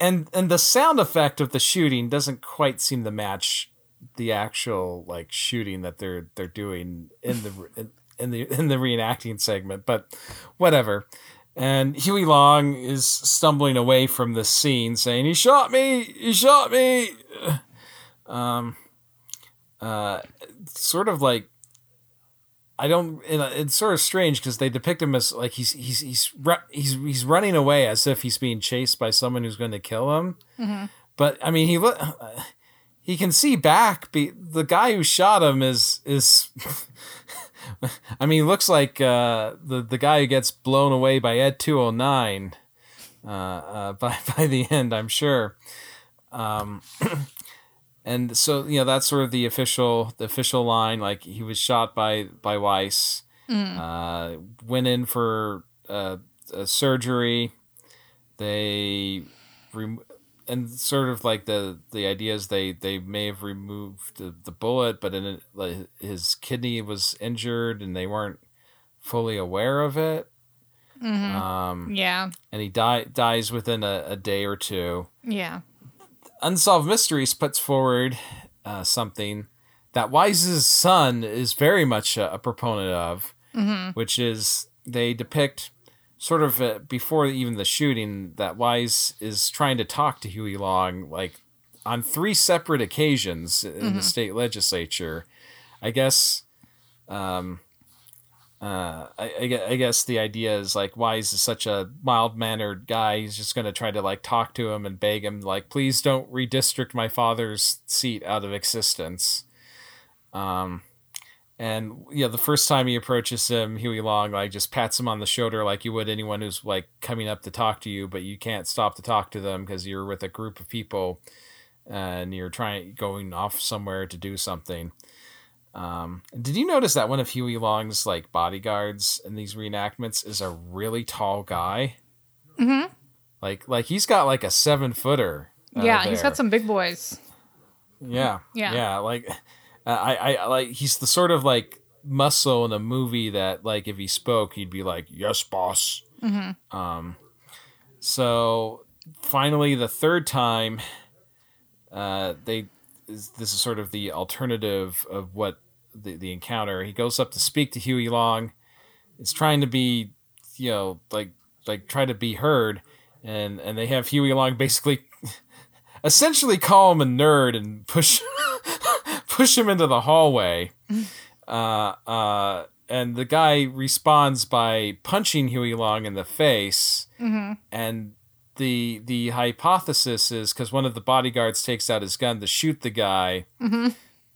Speaker 2: and and the sound effect of the shooting doesn't quite seem to match the actual like shooting that they're they're doing in the in, the in the reenacting segment but whatever and Huey Long is stumbling away from the scene saying he shot me he shot me um uh sort of like I don't. uh, It's sort of strange because they depict him as like he's he's he's he's he's running away as if he's being chased by someone who's going to kill him. But I mean, he look he can see back. Be the guy who shot him is is. I mean, looks like uh, the the guy who gets blown away by Ed two hundred nine. Uh, uh, by by the end, I'm sure. Um, and so you know that's sort of the official the official line like he was shot by by Weiss uh went in for uh, a surgery they and sort of like the the idea is they they may have removed the, the bullet but in it, like his kidney was injured and they weren't fully aware of it um
Speaker 1: Yeah.
Speaker 2: and he die, dies within a, a day or two
Speaker 1: Yeah.
Speaker 2: Unsolved Mysteries puts forward uh, something that Weiss's son is very much a, a proponent of, which is they depict sort of uh, before even the shooting that Weiss is trying to talk to Huey Long like on three separate occasions in the state legislature. I guess. Um, uh, I, I, I guess the idea is like Weiss is such a mild mannered guy. He's just going to try to like talk to him and beg him, like, please don't redistrict my father's seat out of existence. Um, and yeah, the first time he approaches him, Huey Long like just pats him on the shoulder like you would anyone who's like coming up to talk to you, but you can't stop to talk to them because you're with a group of people and you're trying going off somewhere to do something. Um, did you notice that one of Huey Long's like bodyguards in these reenactments is a really tall guy? Mm-hmm. Like, like he's got like a seven footer. uh,
Speaker 1: yeah, he's got some big boys.
Speaker 2: Yeah,
Speaker 1: Yeah.
Speaker 2: yeah. Like, uh, I, I, like he's the sort of like muscle in the movie that like if he spoke, he'd be like, "Yes, boss." Mm-hmm. Um, so finally, the third time, uh, they this is sort of the alternative of what the the encounter. He goes up to speak to Huey Long. It's trying to be, you know, like like try to be heard, and and they have Huey Long basically essentially call him a nerd and push push him into the hallway. Uh, uh, and the guy responds by punching Huey Long in the face. And the the hypothesis is because one of the bodyguards takes out his gun to shoot the guy.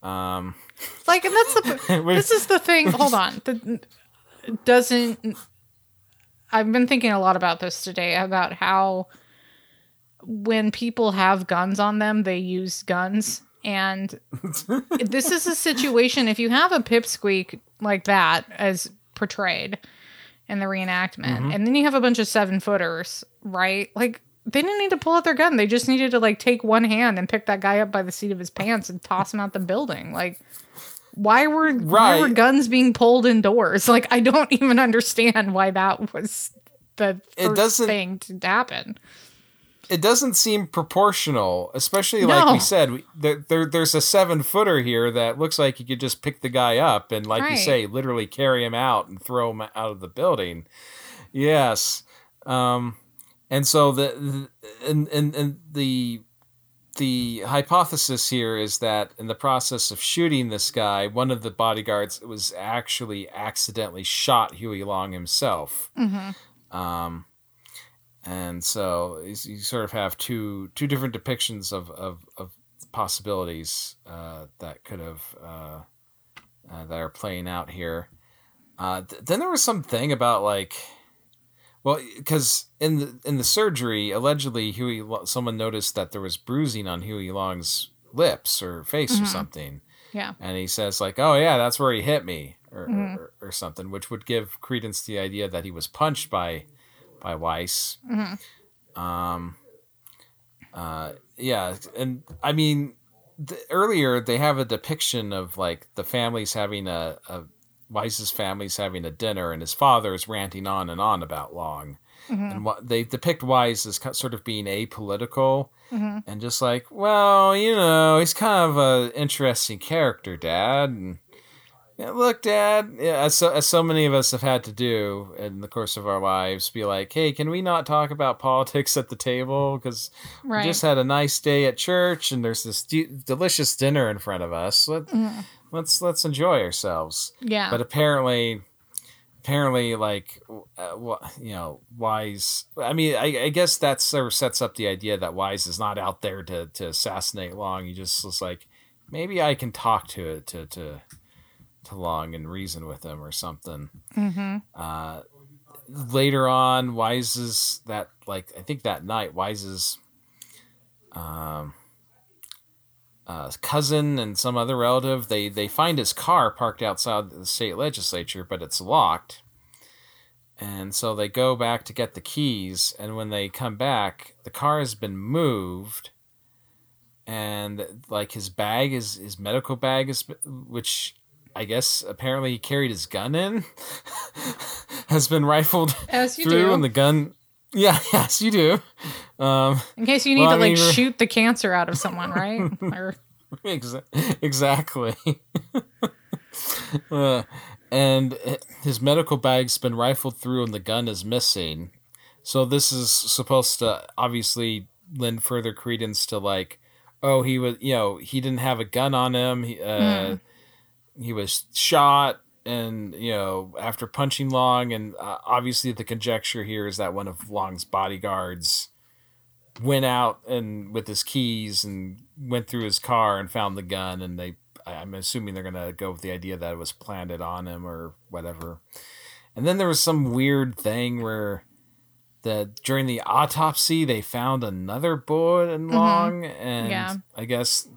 Speaker 2: Um,
Speaker 1: Like, and that's the. This is the thing. Hold on. The, doesn't. I've been thinking a lot about this today about how when people have guns on them, they use guns. And this is a situation, if you have a pipsqueak like that, as portrayed in the reenactment, mm-hmm. and then you have a bunch of seven footers, right? Like, they didn't need to pull out their gun. They just needed to, like, take one hand and pick that guy up by the seat of his pants and toss him out the building. Like, why were why were guns being pulled indoors? Like I don't even understand why that was the first thing to happen.
Speaker 2: It doesn't seem proportional, especially like we said. We, there, there, there's a seven footer here that looks like you could just pick the guy up and, like you say, literally carry him out and throw him out of the building. Yes, um, and so the, the and, and and the the hypothesis here is that in the process of shooting this guy, one of the bodyguards was actually accidentally shot Huey Long himself. Um, and so you sort of have two two different depictions of of, of possibilities uh, that could have uh, uh, that are playing out here. Uh, th- then there was something about like, well, because in the in the surgery, allegedly Huey, someone noticed that there was bruising on Huey Long's lips or face or something,
Speaker 1: Yeah.
Speaker 2: and he says like, "Oh yeah, that's where he hit me," or, or, or something, which would give credence to the idea that he was punched by by Weiss. Um, uh, yeah, and I mean, the, earlier they have a depiction of like the families having a, a Weiss's family's having a dinner, and his father is ranting on and on about Long. And what they depict Weiss as sort of being apolitical and just like, well, you know, he's kind of an interesting character, Dad. And yeah, look, Dad, yeah, as so, as so many of us have had to do in the course of our lives, be like, hey, can we not talk about politics at the table? Because
Speaker 1: Right.
Speaker 2: we just had a nice day at church, and there's this de- delicious dinner in front of us. Let, Let's let's enjoy ourselves.
Speaker 1: Yeah.
Speaker 2: But apparently, apparently, like, uh, you know, Weiss. I mean, I, I guess that sort of sets up the idea that Weiss is not out there to to assassinate Long. He just was like, maybe I can talk to it to to to Long and reason with him or something. Mm-hmm. Uh, later on, Weiss's that like I think that night, Weiss's um uh, cousin and some other relative they they find his car parked outside the state legislature but it's locked and so they go back to get the keys and when they come back the car has been moved and like his bag is his medical bag is which i guess apparently he carried his gun in has been rifled
Speaker 1: As you
Speaker 2: through
Speaker 1: do.
Speaker 2: and the gun yeah yes you do um
Speaker 1: In case you need
Speaker 2: Well,
Speaker 1: to
Speaker 2: I
Speaker 1: like
Speaker 2: mean, we're-
Speaker 1: shoot the cancer out of someone, right? or
Speaker 2: exactly. Uh, and his medical bag's been rifled through and the gun is missing. So this is supposed to obviously lend further credence to like, oh, he was, you know, he didn't have a gun on him. He, uh, he was shot and, you know, after punching Long. And uh, obviously the conjecture here is that one of Long's bodyguards went out and with his keys and went through his car and found the gun and they I'm assuming they're gonna go with the idea that it was planted on him or whatever. And then there was some weird thing where the during the autopsy they found another bullet in long and
Speaker 1: Yeah.
Speaker 2: I guess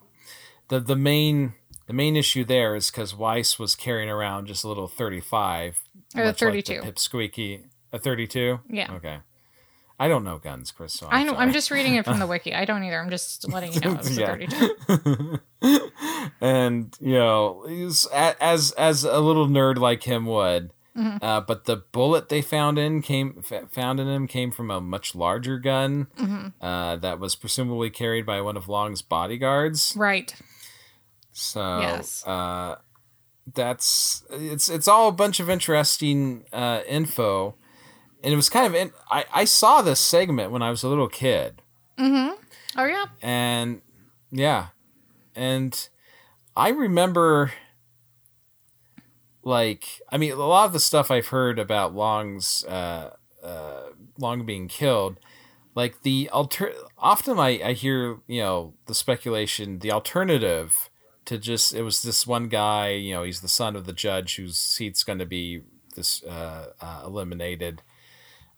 Speaker 2: the the main the main issue there is because Weiss was carrying around just a little 35
Speaker 1: Or
Speaker 2: like the
Speaker 1: 32.
Speaker 2: pipsqueaky a 32
Speaker 1: Yeah.
Speaker 2: okay I don't know guns, Chris. So
Speaker 1: I know. I'm just reading it from the wiki. I don't either. I'm just letting you know it was a
Speaker 2: Yeah.
Speaker 1: 32.
Speaker 2: and you know he's as as a little nerd like him would
Speaker 1: Mm-hmm.
Speaker 2: uh, but the bullet they found in came f- found in him came from a much larger gun
Speaker 1: Mm-hmm.
Speaker 2: uh, that was presumably carried by one of Long's bodyguards.
Speaker 1: Right.
Speaker 2: So
Speaker 1: Yes.
Speaker 2: uh, that's it's it's all a bunch of interesting uh, info, and it was kind of in, I I saw this segment when I was a little kid, Mhm.
Speaker 1: Oh yeah.
Speaker 2: and yeah and i remember like i mean a lot of the stuff i've heard about long's uh uh long being killed like the alter often i i hear you know the speculation the alternative to just it was this one guy you know he's the son of the judge whose seat's going to be this uh, uh eliminated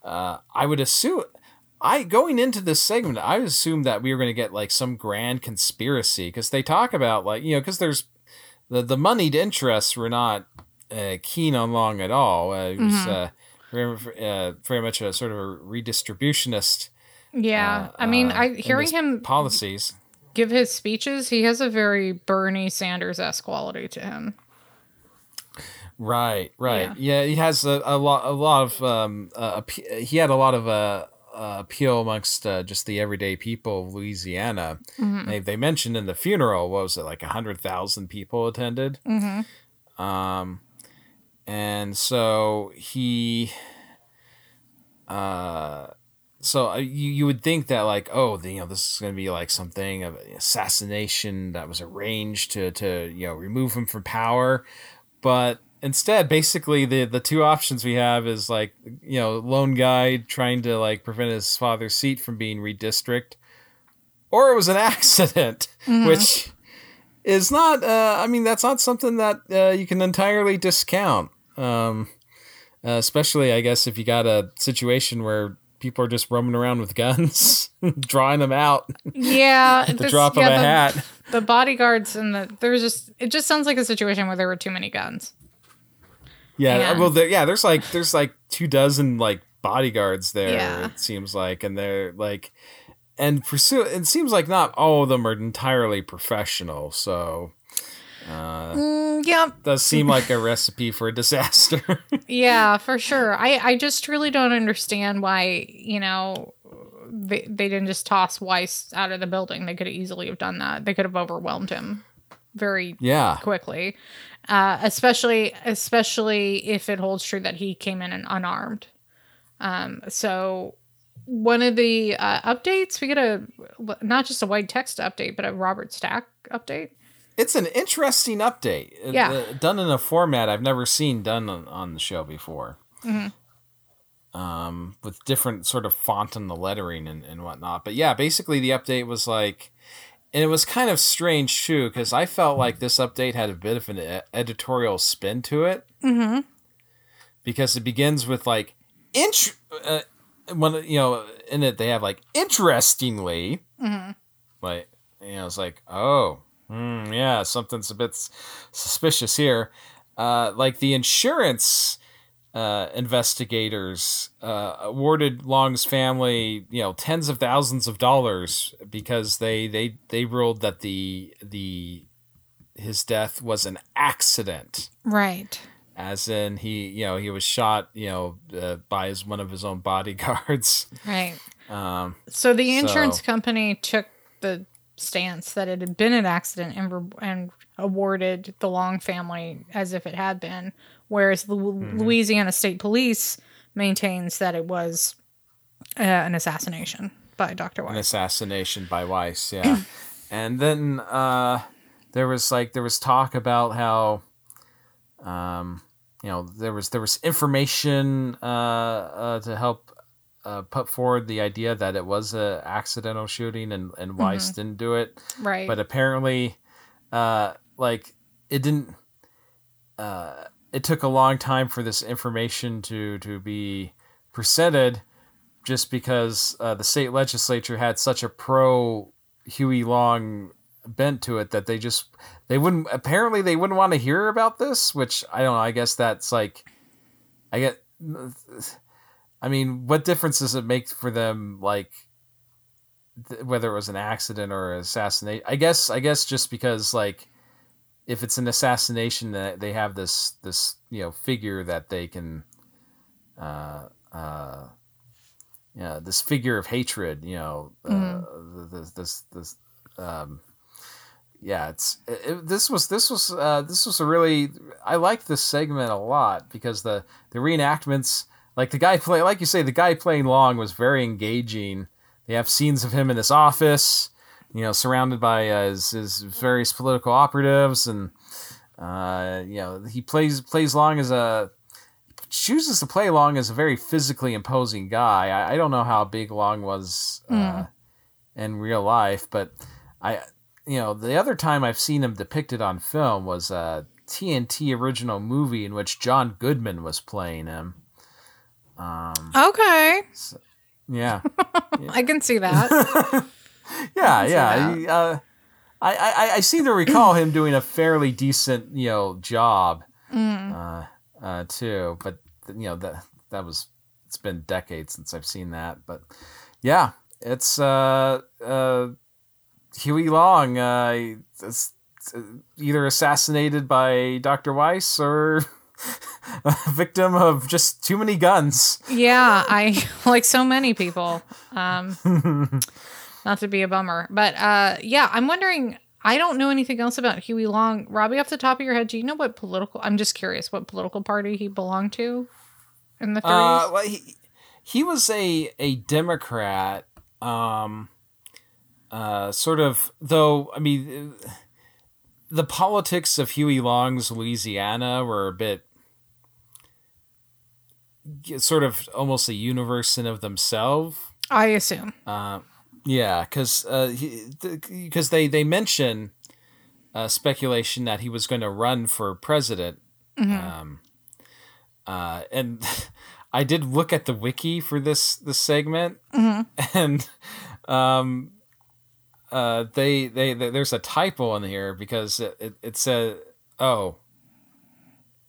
Speaker 2: uh i would assume I going into this segment, I assumed that we were going to get like some grand conspiracy because they talk about like you know because there's the the moneyed interests were not uh, keen on Long at all. Uh, it was uh, very, uh, very much a sort of a redistributionist.
Speaker 1: Yeah. I mean, I hearing him
Speaker 2: policies.
Speaker 1: Give his speeches, he has a very Bernie Sanders esque quality to him.
Speaker 2: Right, right. Yeah, he has a, a lot, a lot of. Um, uh, he had a lot of uh, uh, appeal amongst uh, just the everyday people of Louisiana. They they mentioned in the funeral, what was it like a hundred thousand people attended. Um, and so he, uh, so uh, you you would think that like oh the, you know this is going to be like something of an assassination that was arranged to to you know remove him from power, but instead basically the the two options we have is like you know lone guy trying to like prevent his father's seat from being redistricted, or it was an accident, which is not uh, i mean that's not something that uh, you can entirely discount. Um, uh, especially i guess if you got a situation where people are just roaming around with guns drawing them out
Speaker 1: Yeah.
Speaker 2: at the
Speaker 1: this-
Speaker 2: drop
Speaker 1: yeah,
Speaker 2: of a
Speaker 1: the,
Speaker 2: hat
Speaker 1: The bodyguards and the there was just it just sounds like a situation where there were too many guns.
Speaker 2: yeah
Speaker 1: And-
Speaker 2: well there, yeah there's like there's like two dozen like bodyguards there
Speaker 1: Yeah.
Speaker 2: it seems like and they're like and pursue it seems like not all of them are entirely professional so
Speaker 1: Mm, yeah.
Speaker 2: does seem like a recipe for a disaster
Speaker 1: Yeah, for sure. I I just really don't understand why, you know, they they didn't just toss Weiss out of the building. They could have easily have done that. They could have overwhelmed him very
Speaker 2: yeah
Speaker 1: quickly. Uh, especially especially if it holds true that he came in and unarmed. Um, so one of the uh, updates we get a not just a white text update, but a Robert Stack update.
Speaker 2: It's an interesting update.
Speaker 1: Yeah.
Speaker 2: uh, done in a format I've never seen done on, on the show before. Um, with different sort of font and the lettering and, and whatnot. But yeah, basically the update was like, and it was kind of strange too, because I felt like this update had a bit of an e- editorial spin to it. Mm-hmm. Because it begins with like, int- uh, when you know, in it they have like interestingly, like you know, it's like oh, hmm, yeah, something's a bit suspicious here. Uh, like the insurance uh, investigators uh, awarded Long's family, you know, tens of thousands of dollars because they they they ruled that the the his death was an accident
Speaker 1: Right.
Speaker 2: as in he you know he was shot you know uh, by his one of his own bodyguards
Speaker 1: Right.
Speaker 2: um
Speaker 1: So the insurance
Speaker 2: So-
Speaker 1: company took the stance that it had been an accident and, re- and awarded the Long family as if it had been, whereas the
Speaker 2: Mm-hmm.
Speaker 1: Louisiana State Police maintains that it was uh, an assassination by Dr. Weiss.
Speaker 2: An assassination by Weiss yeah and then uh there was like there was talk about how um you know there was there was information uh, uh to help uh, put forward the idea that it was a accidental shooting and and Weiss didn't do it
Speaker 1: Right.
Speaker 2: but apparently uh like it didn't uh it took a long time for this information to to be presented just because uh, the state legislature had such a pro Huey Long bent to it that they just they wouldn't apparently they wouldn't want to hear about this which I don't know I guess that's like I get I mean what difference does it make for them like th- whether it was an accident or an assassination. I guess I guess just because like if it's an assassination that they have this this you know figure that they can uh uh yeah this figure of hatred you know uh, this this this um yeah it's it, it- this was this was uh this was a really i like this segment a lot because the the reenactments like the guy play like you say the guy playing long was very engaging they have scenes of him in his office, you know, surrounded by uh, his, his various political operatives, and uh, you know he plays plays along as a chooses to play long as a very physically imposing guy. I, I don't know how big Long was uh, in real life, but I you know the other time I've seen him depicted on film was a TNT original movie in which John Goodman was playing him. Um,
Speaker 1: Okay.
Speaker 2: yeah.
Speaker 1: I can see that.
Speaker 2: Yeah,
Speaker 1: see
Speaker 2: yeah.
Speaker 1: that.
Speaker 2: uh, I, I I seem to recall him doing a fairly decent, you know, job,
Speaker 1: Mm.
Speaker 2: uh, uh, too. But you know that that was it's been decades since I've seen that. But yeah, it's uh, uh, Huey Long. Uh, it's uh, either assassinated by Doctor Weiss or a victim of just too many guns.
Speaker 1: yeah, I like so many people. Um, not to be a bummer, but uh, yeah, I'm wondering. I don't know anything else about Huey Long. Robbie, off the top of your head, do you know what political? I'm just curious what political party he belonged to in the 30s.
Speaker 2: Uh, well, he he was a a Democrat. Um, uh, sort of though. I mean, uh, the politics of Huey Long's Louisiana were a bit sort of almost a universe in of themselves.
Speaker 1: I assume.
Speaker 2: Uh, yeah, because because they they mention uh, speculation that he was going to run for president, um, uh, and I did look at the wiki for this this segment, and um, uh, they, they they there's a typo in here because it it, it said oh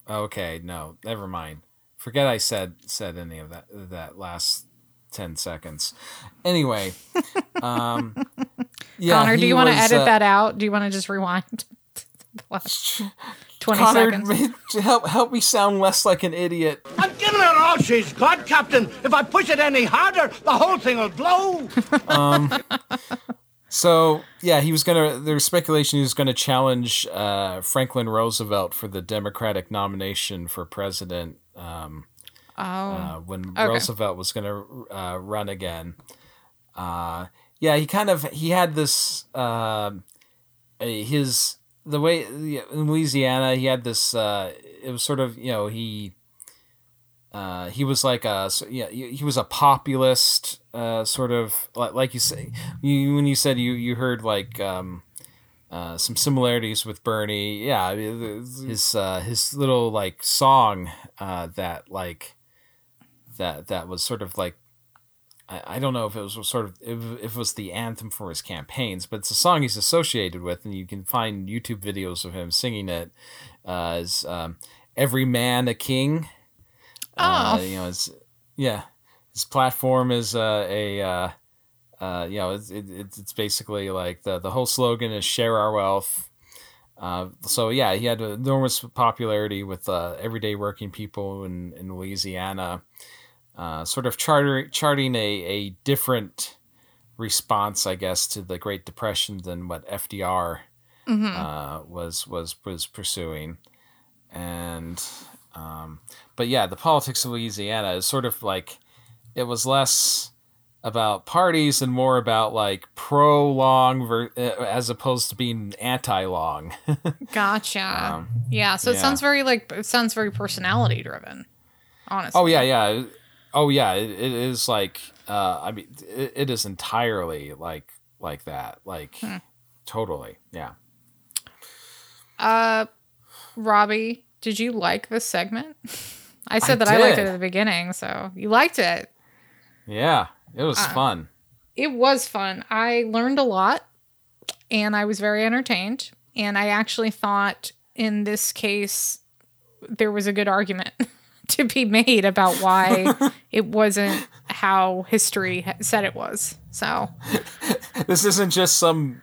Speaker 2: okay no never mind forget I said said any of that that last 10 seconds. Anyway, um, yeah,
Speaker 1: Connor, do you want to edit
Speaker 2: uh,
Speaker 1: that out? Do you want to just rewind the last 20
Speaker 2: Connor,
Speaker 1: seconds?
Speaker 2: help help me sound less like an idiot.
Speaker 6: I'm giving her all she's got, Captain. If I push it any harder, the whole thing will blow.
Speaker 2: So yeah, he was gonna. There's speculation he was gonna challenge uh, Franklin Roosevelt for the Democratic nomination for president um,
Speaker 1: Oh,
Speaker 2: uh, when
Speaker 1: Okay.
Speaker 2: Roosevelt was gonna uh, run again. Uh, yeah, he kind of he had this um his the way in Louisiana he had this. Uh, it was sort of you know he. Uh, he was like a so- yeah he was a populist uh, sort of like, like you say you when you said you you heard like um, uh, some similarities with Bernie yeah his uh, his little like song uh, that like that that was sort of like I, don't know if it was sort of if, if it was the anthem for his campaigns but it's a song he's associated with and you can find YouTube videos of him singing it uh, as um, every man a king uh, you know, it's yeah. His platform is uh, a uh, uh, you know, it's, it, it's it's basically like the the whole slogan is share our wealth. Uh, so yeah, he had enormous popularity with uh, everyday working people in in Louisiana, uh, sort of charter, charting a a different response, I guess, to the Great Depression than what FDR uh, was was was pursuing, and um, but yeah, the politics of Louisiana is sort of like it was less about parties and more about like pro long ver- uh, as opposed to being anti long.
Speaker 1: gotcha.
Speaker 2: Um,
Speaker 1: yeah, so it sounds very like it sounds very personality driven. Honestly.
Speaker 2: oh yeah, yeah. Oh yeah, it, it is like uh, I mean it, it is entirely like like that. Like totally. Yeah.
Speaker 1: Uh, Robbie, did you like this segment? I said
Speaker 2: I
Speaker 1: that I liked it at the beginning, so you liked it.
Speaker 2: Yeah. It was
Speaker 1: Uh,
Speaker 2: fun.
Speaker 1: It was fun. I learned a lot and I was very entertained. And I actually thought in this case, there was a good argument to be made about why it wasn't how history said it was. So,
Speaker 2: This isn't just some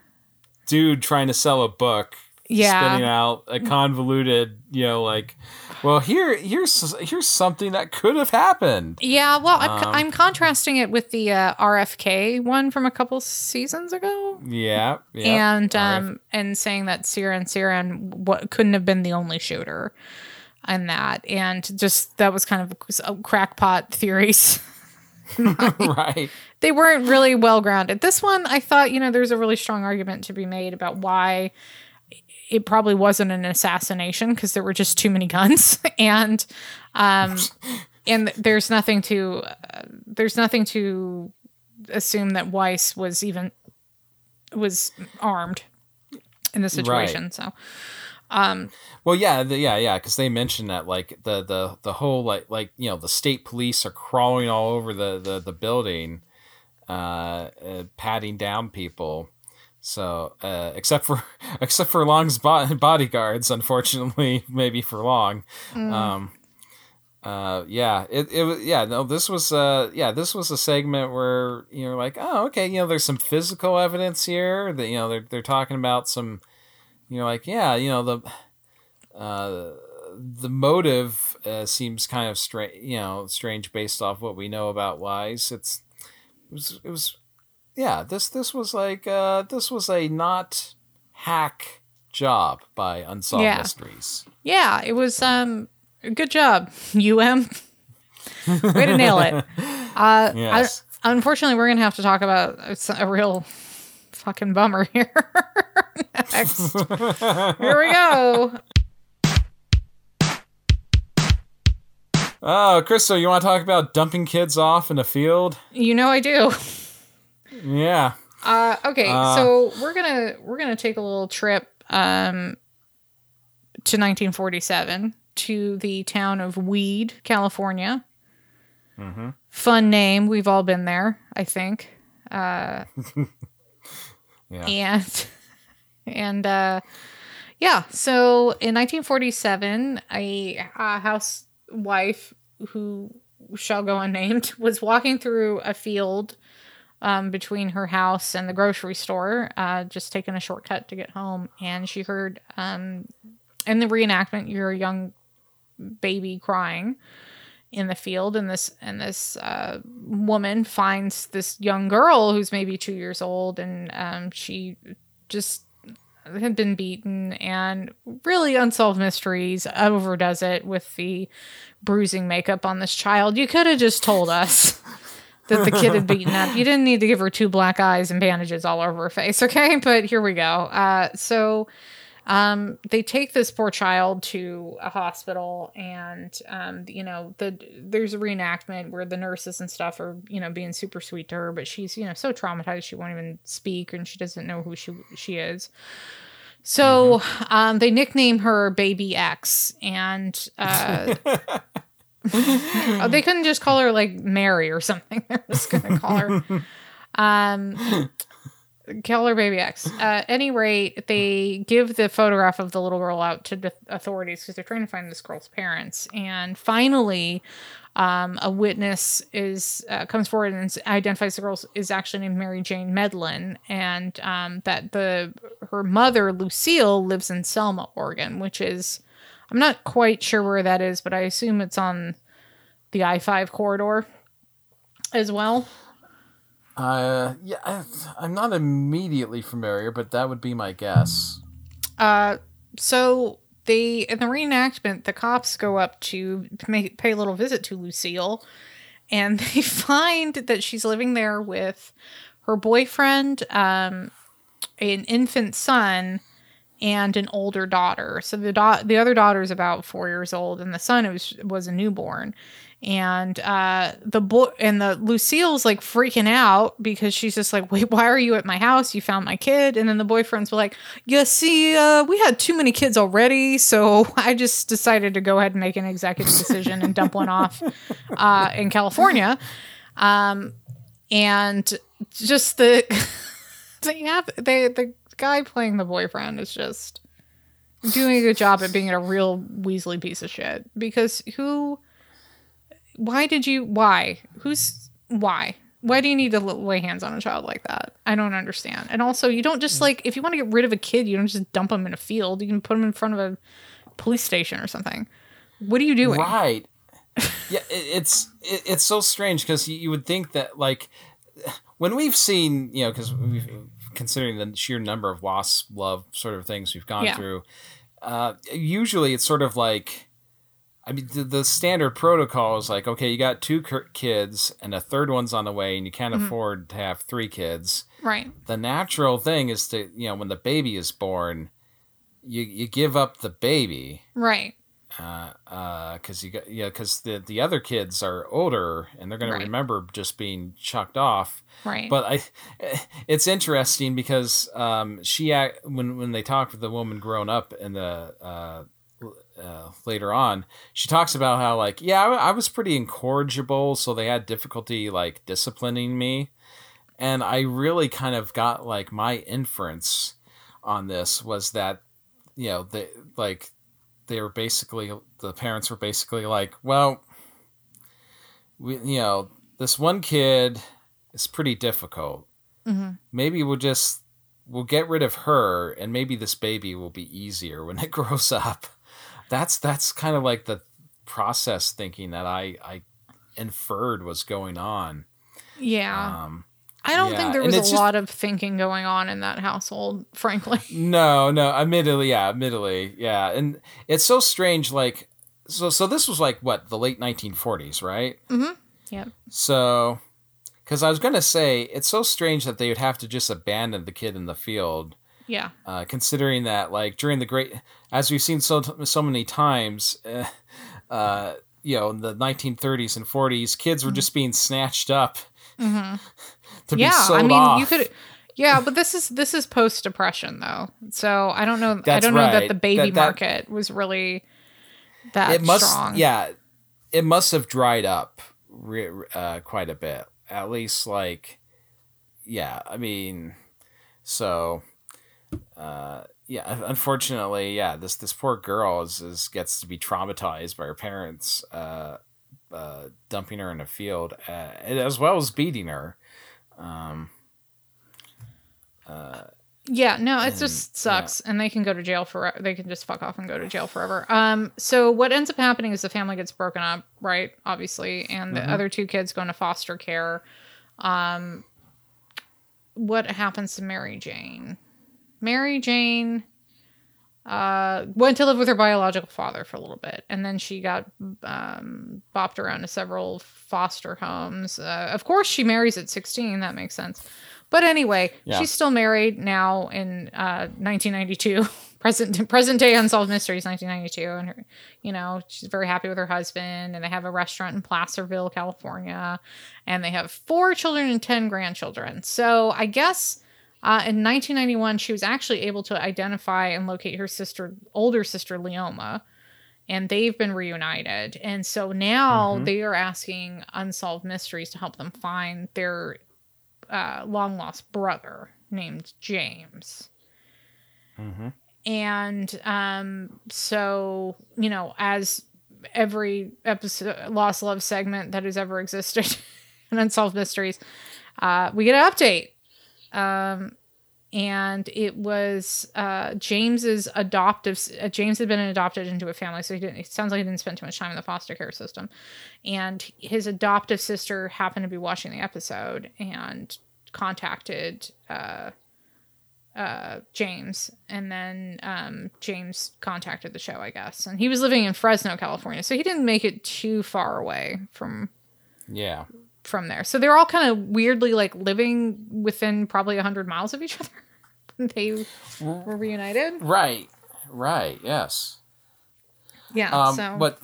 Speaker 2: dude trying to sell a book
Speaker 1: Yeah.
Speaker 2: spinning out a convoluted, you know, like, well, here, here's here's something that could have happened.
Speaker 1: yeah, well, I'm,
Speaker 2: Um,
Speaker 1: I'm contrasting it with the uh, RFK one from a couple seasons ago.
Speaker 2: Yeah, yeah.
Speaker 1: and um and saying that Sirhan Sirhan what couldn't have been the only shooter and that and just that was kind of a crackpot theories
Speaker 2: right.
Speaker 1: they weren't really well grounded. This one, I thought, you know, there's a really strong argument to be made about why it probably wasn't an assassination because there were just too many guns and um and there's nothing to uh, there's nothing to assume that Weiss was even was armed in the situation.
Speaker 2: Right.
Speaker 1: So
Speaker 2: Well, yeah, the, yeah, yeah, because they mentioned that like the the the whole like like you know the state police are crawling all over the the the building, uh, uh patting down people. So uh, except for except for Long's bo- bodyguards, unfortunately, maybe for Long. Um, uh, yeah, it, it was yeah no this was uh yeah this was a segment where you're like oh okay you know there's some physical evidence here that you know they're they're talking about some you know like yeah you know the uh, the motive uh, seems kind of strange, you know, strange based off what we know about Weiss. It's it was it was yeah. This this was like uh, this was a not hack job by Unsolved
Speaker 1: Yeah.
Speaker 2: Mysteries.
Speaker 1: yeah, it was um good job, UM. Way to nail it. Uh,
Speaker 2: Yes.
Speaker 1: I, unfortunately, we're gonna have to talk about a real fucking bummer here. Next, here we go.
Speaker 2: Oh, Crystal, you want to talk about dumping kids off in a field?
Speaker 1: You know I do.
Speaker 2: Yeah.
Speaker 1: Uh, okay,
Speaker 2: Uh,
Speaker 1: so we're gonna we're gonna take a little trip um, to 1947 to the town of Weed, California. Fun name. We've all been there, I think.
Speaker 2: Uh, Yeah.
Speaker 1: and and uh yeah so in 1947 a, a housewife who shall go unnamed was walking through a field um, between her house and the grocery store uh, just taking a shortcut to get home. And she heard um, in the reenactment you're young baby crying in the field. And this and this uh, woman finds this young girl who's maybe two years old. And um, she just had been beaten and really unsolved mysteries overdoes it with the bruising makeup on this child. You could have just told us that the kid had beaten up. You didn't need to give her two black eyes and bandages all over her face okay? But here we go. Uh, so um, they take this poor child to a hospital and um, you know the there's a reenactment where the nurses and stuff are you know being super sweet to her but she's you know so traumatized she won't even speak and she doesn't know who she she is. So um, they nickname her baby x and uh, oh, they couldn't just call her like mary or something they're just gonna call her um Killer Baby X. Uh, at any rate, they give the photograph of the little girl out to the authorities because they're trying to find this girl's parents. And finally, um, a witness is uh, comes forward and identifies the girl is actually named Mary Jane Medlin, and um, that the her mother Lucille lives in Selma, Oregon, which is I'm not quite sure where that is, but I assume it's on the I five corridor as well.
Speaker 2: Uh, yeah, I, I'm not immediately familiar, but that would be my guess.
Speaker 1: Uh, so they in the reenactment, the cops go up to pay, pay a little visit to Lucille, and they find that she's living there with her boyfriend, um, an infant son, and an older daughter. So the the other daughter is about four years old, and the son was was a newborn. And uh, the boy and the Lucille's like freaking out because she's just like, "Wait, why are you at my house? You found my kid." And then the boyfriend's were like, "You see, uh, we had too many kids already, so I just decided to go ahead and make an executive decision and dump one off uh, in California." Um, and just the they have they the guy playing the boyfriend is just doing a good job at being a real Weasley piece of shit. Because who why did you why? Who's why? Why do you need to lay hands on a child like that? I don't understand. And also, you don't just like if you want to get rid of a kid, you don't just dump them in a field. You can put them in front of a police station or something. What are you doing?
Speaker 2: Right. yeah, it, it's it, it's so strange because you, you would think that like when we've seen you know because we've considering the sheer number of wasp love sort of things we've gone
Speaker 1: Yeah.
Speaker 2: through, uh, usually it's sort of like I mean, the, the standard protocol is like, okay, you got two cur- kids and a third one's on the way, and you can't afford to have three kids.
Speaker 1: Right.
Speaker 2: The natural thing is to, you know, when the baby is born, you you give up the baby
Speaker 1: Right.
Speaker 2: Because you got yeah because the the other kids are older and they're gonna
Speaker 1: Right.
Speaker 2: remember just being chucked off.
Speaker 1: Right.
Speaker 2: But I, it's interesting because um, she act when when they talk with the woman grown up in the uh, uh, later on, she talks about how like yeah I, I was pretty incorrigible, so they had difficulty like disciplining me, and I really kind of got like my inference on this was that you know they like they were basically the parents were basically like well we you know this one kid is pretty difficult. Maybe we'll just we'll get rid of her and maybe this baby will be easier when it grows up. That's that's kind of like the process thinking that i i inferred was going on.
Speaker 1: Yeah.
Speaker 2: um
Speaker 1: I don't
Speaker 2: yeah,
Speaker 1: think there was a
Speaker 2: just-
Speaker 1: lot of thinking going on in that household, frankly.
Speaker 2: No, no, admittedly, yeah, admittedly, yeah, and it's so strange. Like, so, so this was like what the late 1940s, right? Mm-hmm.
Speaker 1: Yeah.
Speaker 2: So, because I was gonna say it's so strange that they would have to just abandon the kid in the field,
Speaker 1: Yeah.
Speaker 2: uh, considering that like during the great, as we've seen so so many times, uh, uh, you know, in the 1930s and 40s, kids were just being snatched up to be
Speaker 1: yeah.
Speaker 2: sold
Speaker 1: I mean,
Speaker 2: off.
Speaker 1: you could. Yeah, but this is this is post depression though, so I don't know. I don't know that the baby
Speaker 2: That- that-
Speaker 1: market was really that
Speaker 2: it must
Speaker 1: strong.
Speaker 2: yeah it must have dried up uh, quite a bit at least like yeah i mean so uh yeah unfortunately yeah this this poor girl is, is gets to be traumatized by her parents uh uh dumping her in a field uh, as well as beating her um
Speaker 1: Yeah, no, it just sucks, and they can go to jail for. They can just fuck off and go to jail forever. Um, so what ends up happening is the family gets broken up, right? Obviously, and the other two kids go into foster care. Um, what happens to Mary Jane? Mary Jane uh, went to live with her biological father for a little bit, and then she got um, bopped around to several foster homes. Uh, of course, she marries at sixteen. That makes sense. But anyway,
Speaker 2: Yeah.
Speaker 1: she's still married now in uh, 1992. present present day unsolved mysteries 1992 and her you know she's very happy with her husband and they have a restaurant in placerville california and they have four children and 10 grandchildren so i guess uh, in 1991 she was actually able to identify and locate her sister older sister leoma and they've been reunited. And so now they are asking unsolved mysteries to help them find their uh, long lost brother named james. And um, so you know as every episode lost love segment that has ever existed in unsolved mysteries uh, we get an update. Um, and it was uh, james's adoptive uh, james had been adopted into a family so he didn't it sounds like he didn't spend too much time in the foster care system. And his adoptive sister happened to be watching the episode and contacted uh, uh, James, and then um, James contacted the show, I guess, and he was living in Fresno, California, so he didn't make it too far away from
Speaker 2: yeah
Speaker 1: from there. So they're all kind of weirdly like living within probably hundred miles of each other. they were reunited.
Speaker 2: right right yes
Speaker 1: Yeah.
Speaker 2: Um,
Speaker 1: so
Speaker 2: but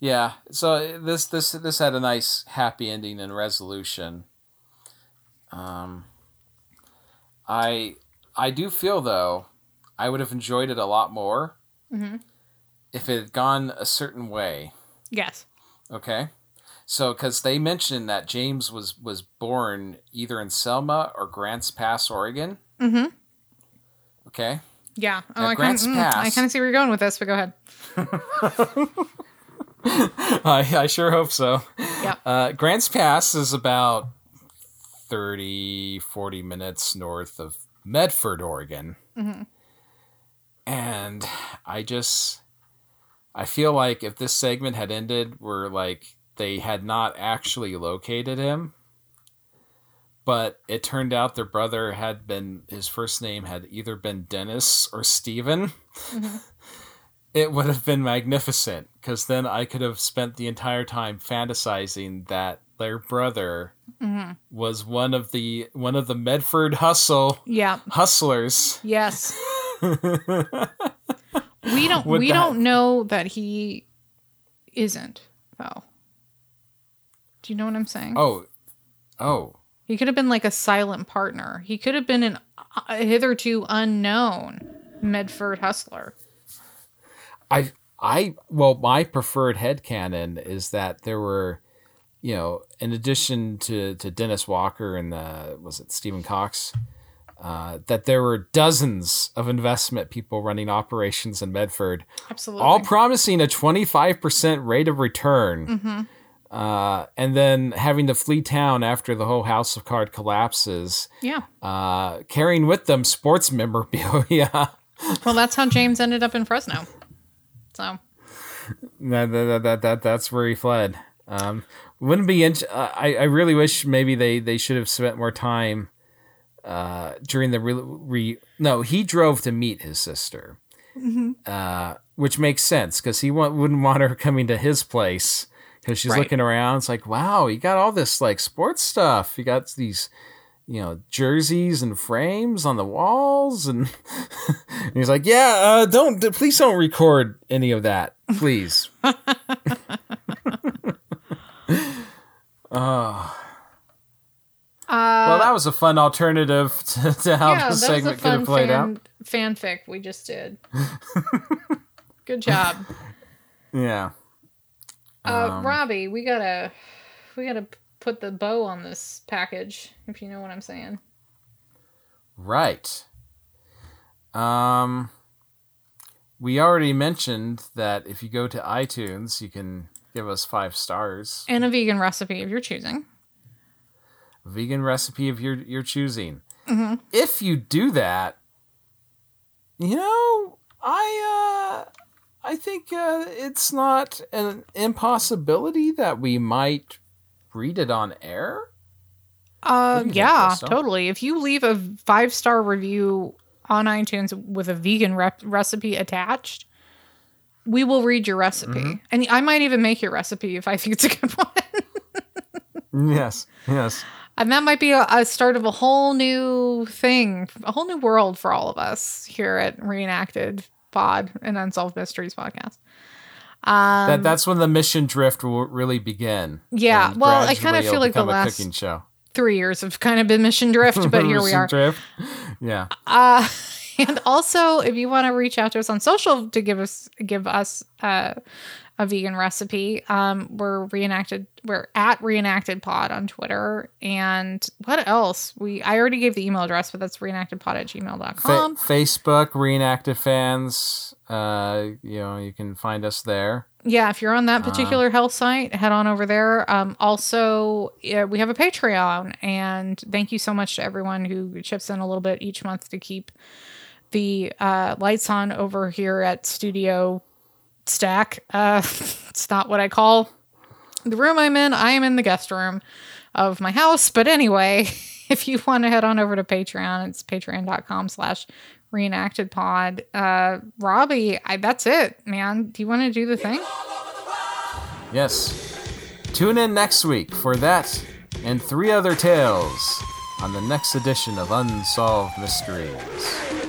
Speaker 2: yeah, so this this this had a nice happy ending and resolution. Um, I I do feel though I would have enjoyed it a lot more
Speaker 1: Mm-hmm.
Speaker 2: if it had gone a certain way.
Speaker 1: yes.
Speaker 2: Okay, so because they mentioned that James was was born either in Selma or Grants Pass, Oregon.
Speaker 1: Mm-hmm.
Speaker 2: Okay.
Speaker 1: Yeah. Oh, I kind
Speaker 2: Grants
Speaker 1: of I kind of see where you're going with this, but go ahead.
Speaker 2: I, I sure hope so.
Speaker 1: Yeah.
Speaker 2: Uh, Grants Pass is about 30, 40 minutes north of Medford, Oregon. And I just, I feel like if this segment had ended where like they had not actually located him, but it turned out their brother had been, his first name had either been Dennis or Steven. it would have been magnificent because then I could have spent the entire time fantasizing that their brother
Speaker 1: Mm-hmm.
Speaker 2: was one of the one of the Medford hustle
Speaker 1: Yeah.
Speaker 2: hustlers.
Speaker 1: Yes. we don't
Speaker 2: Would
Speaker 1: we
Speaker 2: that-
Speaker 1: don't know that he isn't though. Do you know what I'm saying?
Speaker 2: Oh, oh,
Speaker 1: He could have been like a silent partner. He could have been an uh, hitherto unknown Medford hustler.
Speaker 2: I I well, my preferred head headcanon is that there were, you know, in addition to to Dennis Walker and the was it Stephen Cox, uh, that there were dozens of investment people running operations in Medford,
Speaker 1: Absolutely.
Speaker 2: all promising a twenty five percent rate of return.
Speaker 1: Mm-hmm.
Speaker 2: Uh, and then having to flee town after the whole house of card collapses,
Speaker 1: yeah.
Speaker 2: uh, carrying with them sports memorabilia.
Speaker 1: Well, that's how James ended up in Fresno. So,
Speaker 2: that, that, that, that that's where he fled. Um, wouldn't be. Uh, I I really wish maybe they they should have spent more time uh, during the re-, re. No, he drove to meet his sister, uh, which makes sense because he wa- wouldn't want her coming to his place because she's
Speaker 1: Right.
Speaker 2: looking around. It's like, wow, you got all this like sports stuff. You got these. You know, jerseys and frames on the walls, and, and he's like, "Yeah, uh, don't please don't record any of that, please." Oh. Uh, well, that was a fun alternative to, to how
Speaker 1: yeah,
Speaker 2: the segment could have played out.
Speaker 1: fanfic we just did. Good job.
Speaker 2: Yeah.
Speaker 1: Uh,
Speaker 2: Um,
Speaker 1: Robbie, we gotta we gotta put the bow on this package, if you know what I'm saying.
Speaker 2: Right. Um, we already mentioned that if you go to iTunes, you can give us five stars.
Speaker 1: And a vegan recipe of your choosing.
Speaker 2: Vegan recipe of your your choosing.
Speaker 1: Mm-hmm.
Speaker 2: If you do that, you know, I uh, I think uh, it's not an impossibility that we might read it on air.
Speaker 1: Uh,
Speaker 2: do you think,
Speaker 1: yeah, totally. If you leave a five star review on iTunes with a vegan rep- recipe attached, we will read your recipe,
Speaker 2: Mm-hmm.
Speaker 1: and I might even make your recipe if I think it's a good one.
Speaker 2: Yes. Yes.
Speaker 1: And that might be a, a start of a whole new thing, a whole new world for all of us here at Reenacted Pod and Unsolved Mysteries podcast.
Speaker 2: that that's when the mission drift will really begin.
Speaker 1: Um, Yeah, well, I kinda feel like the last-
Speaker 2: cooking show.
Speaker 1: Three years have kind of been mission drift, but here we are.
Speaker 2: Drift. Yeah.
Speaker 1: Uh, and also, if you want to reach out to us on social to give us give us uh, a vegan recipe, um, we're reenacted. We're at reenacted pod on Twitter. And what else? We I already gave the email address, but that's reenactedpod at
Speaker 2: Fa-
Speaker 1: gmail.com.
Speaker 2: Facebook reenacted fans. Uh, you know, you can find us there.
Speaker 1: yeah, if you're on that particular health site, head on over there. Um, also, yeah, we have a Patreon, and thank you so much to everyone who chips in a little bit each month to keep the uh, lights on over here at Studio Stack. Uh, it's not what I call the room I'm in. I am in the guest room of my house. But anyway, if you want to head on over to Patreon, it's patreon.com slash reenacted pod. Uh, Robbie, I, that's it, man. Do you want to do the thing?
Speaker 2: Yes. Tune in next week for that and three other tales on the next edition of Unsolved Mysteries.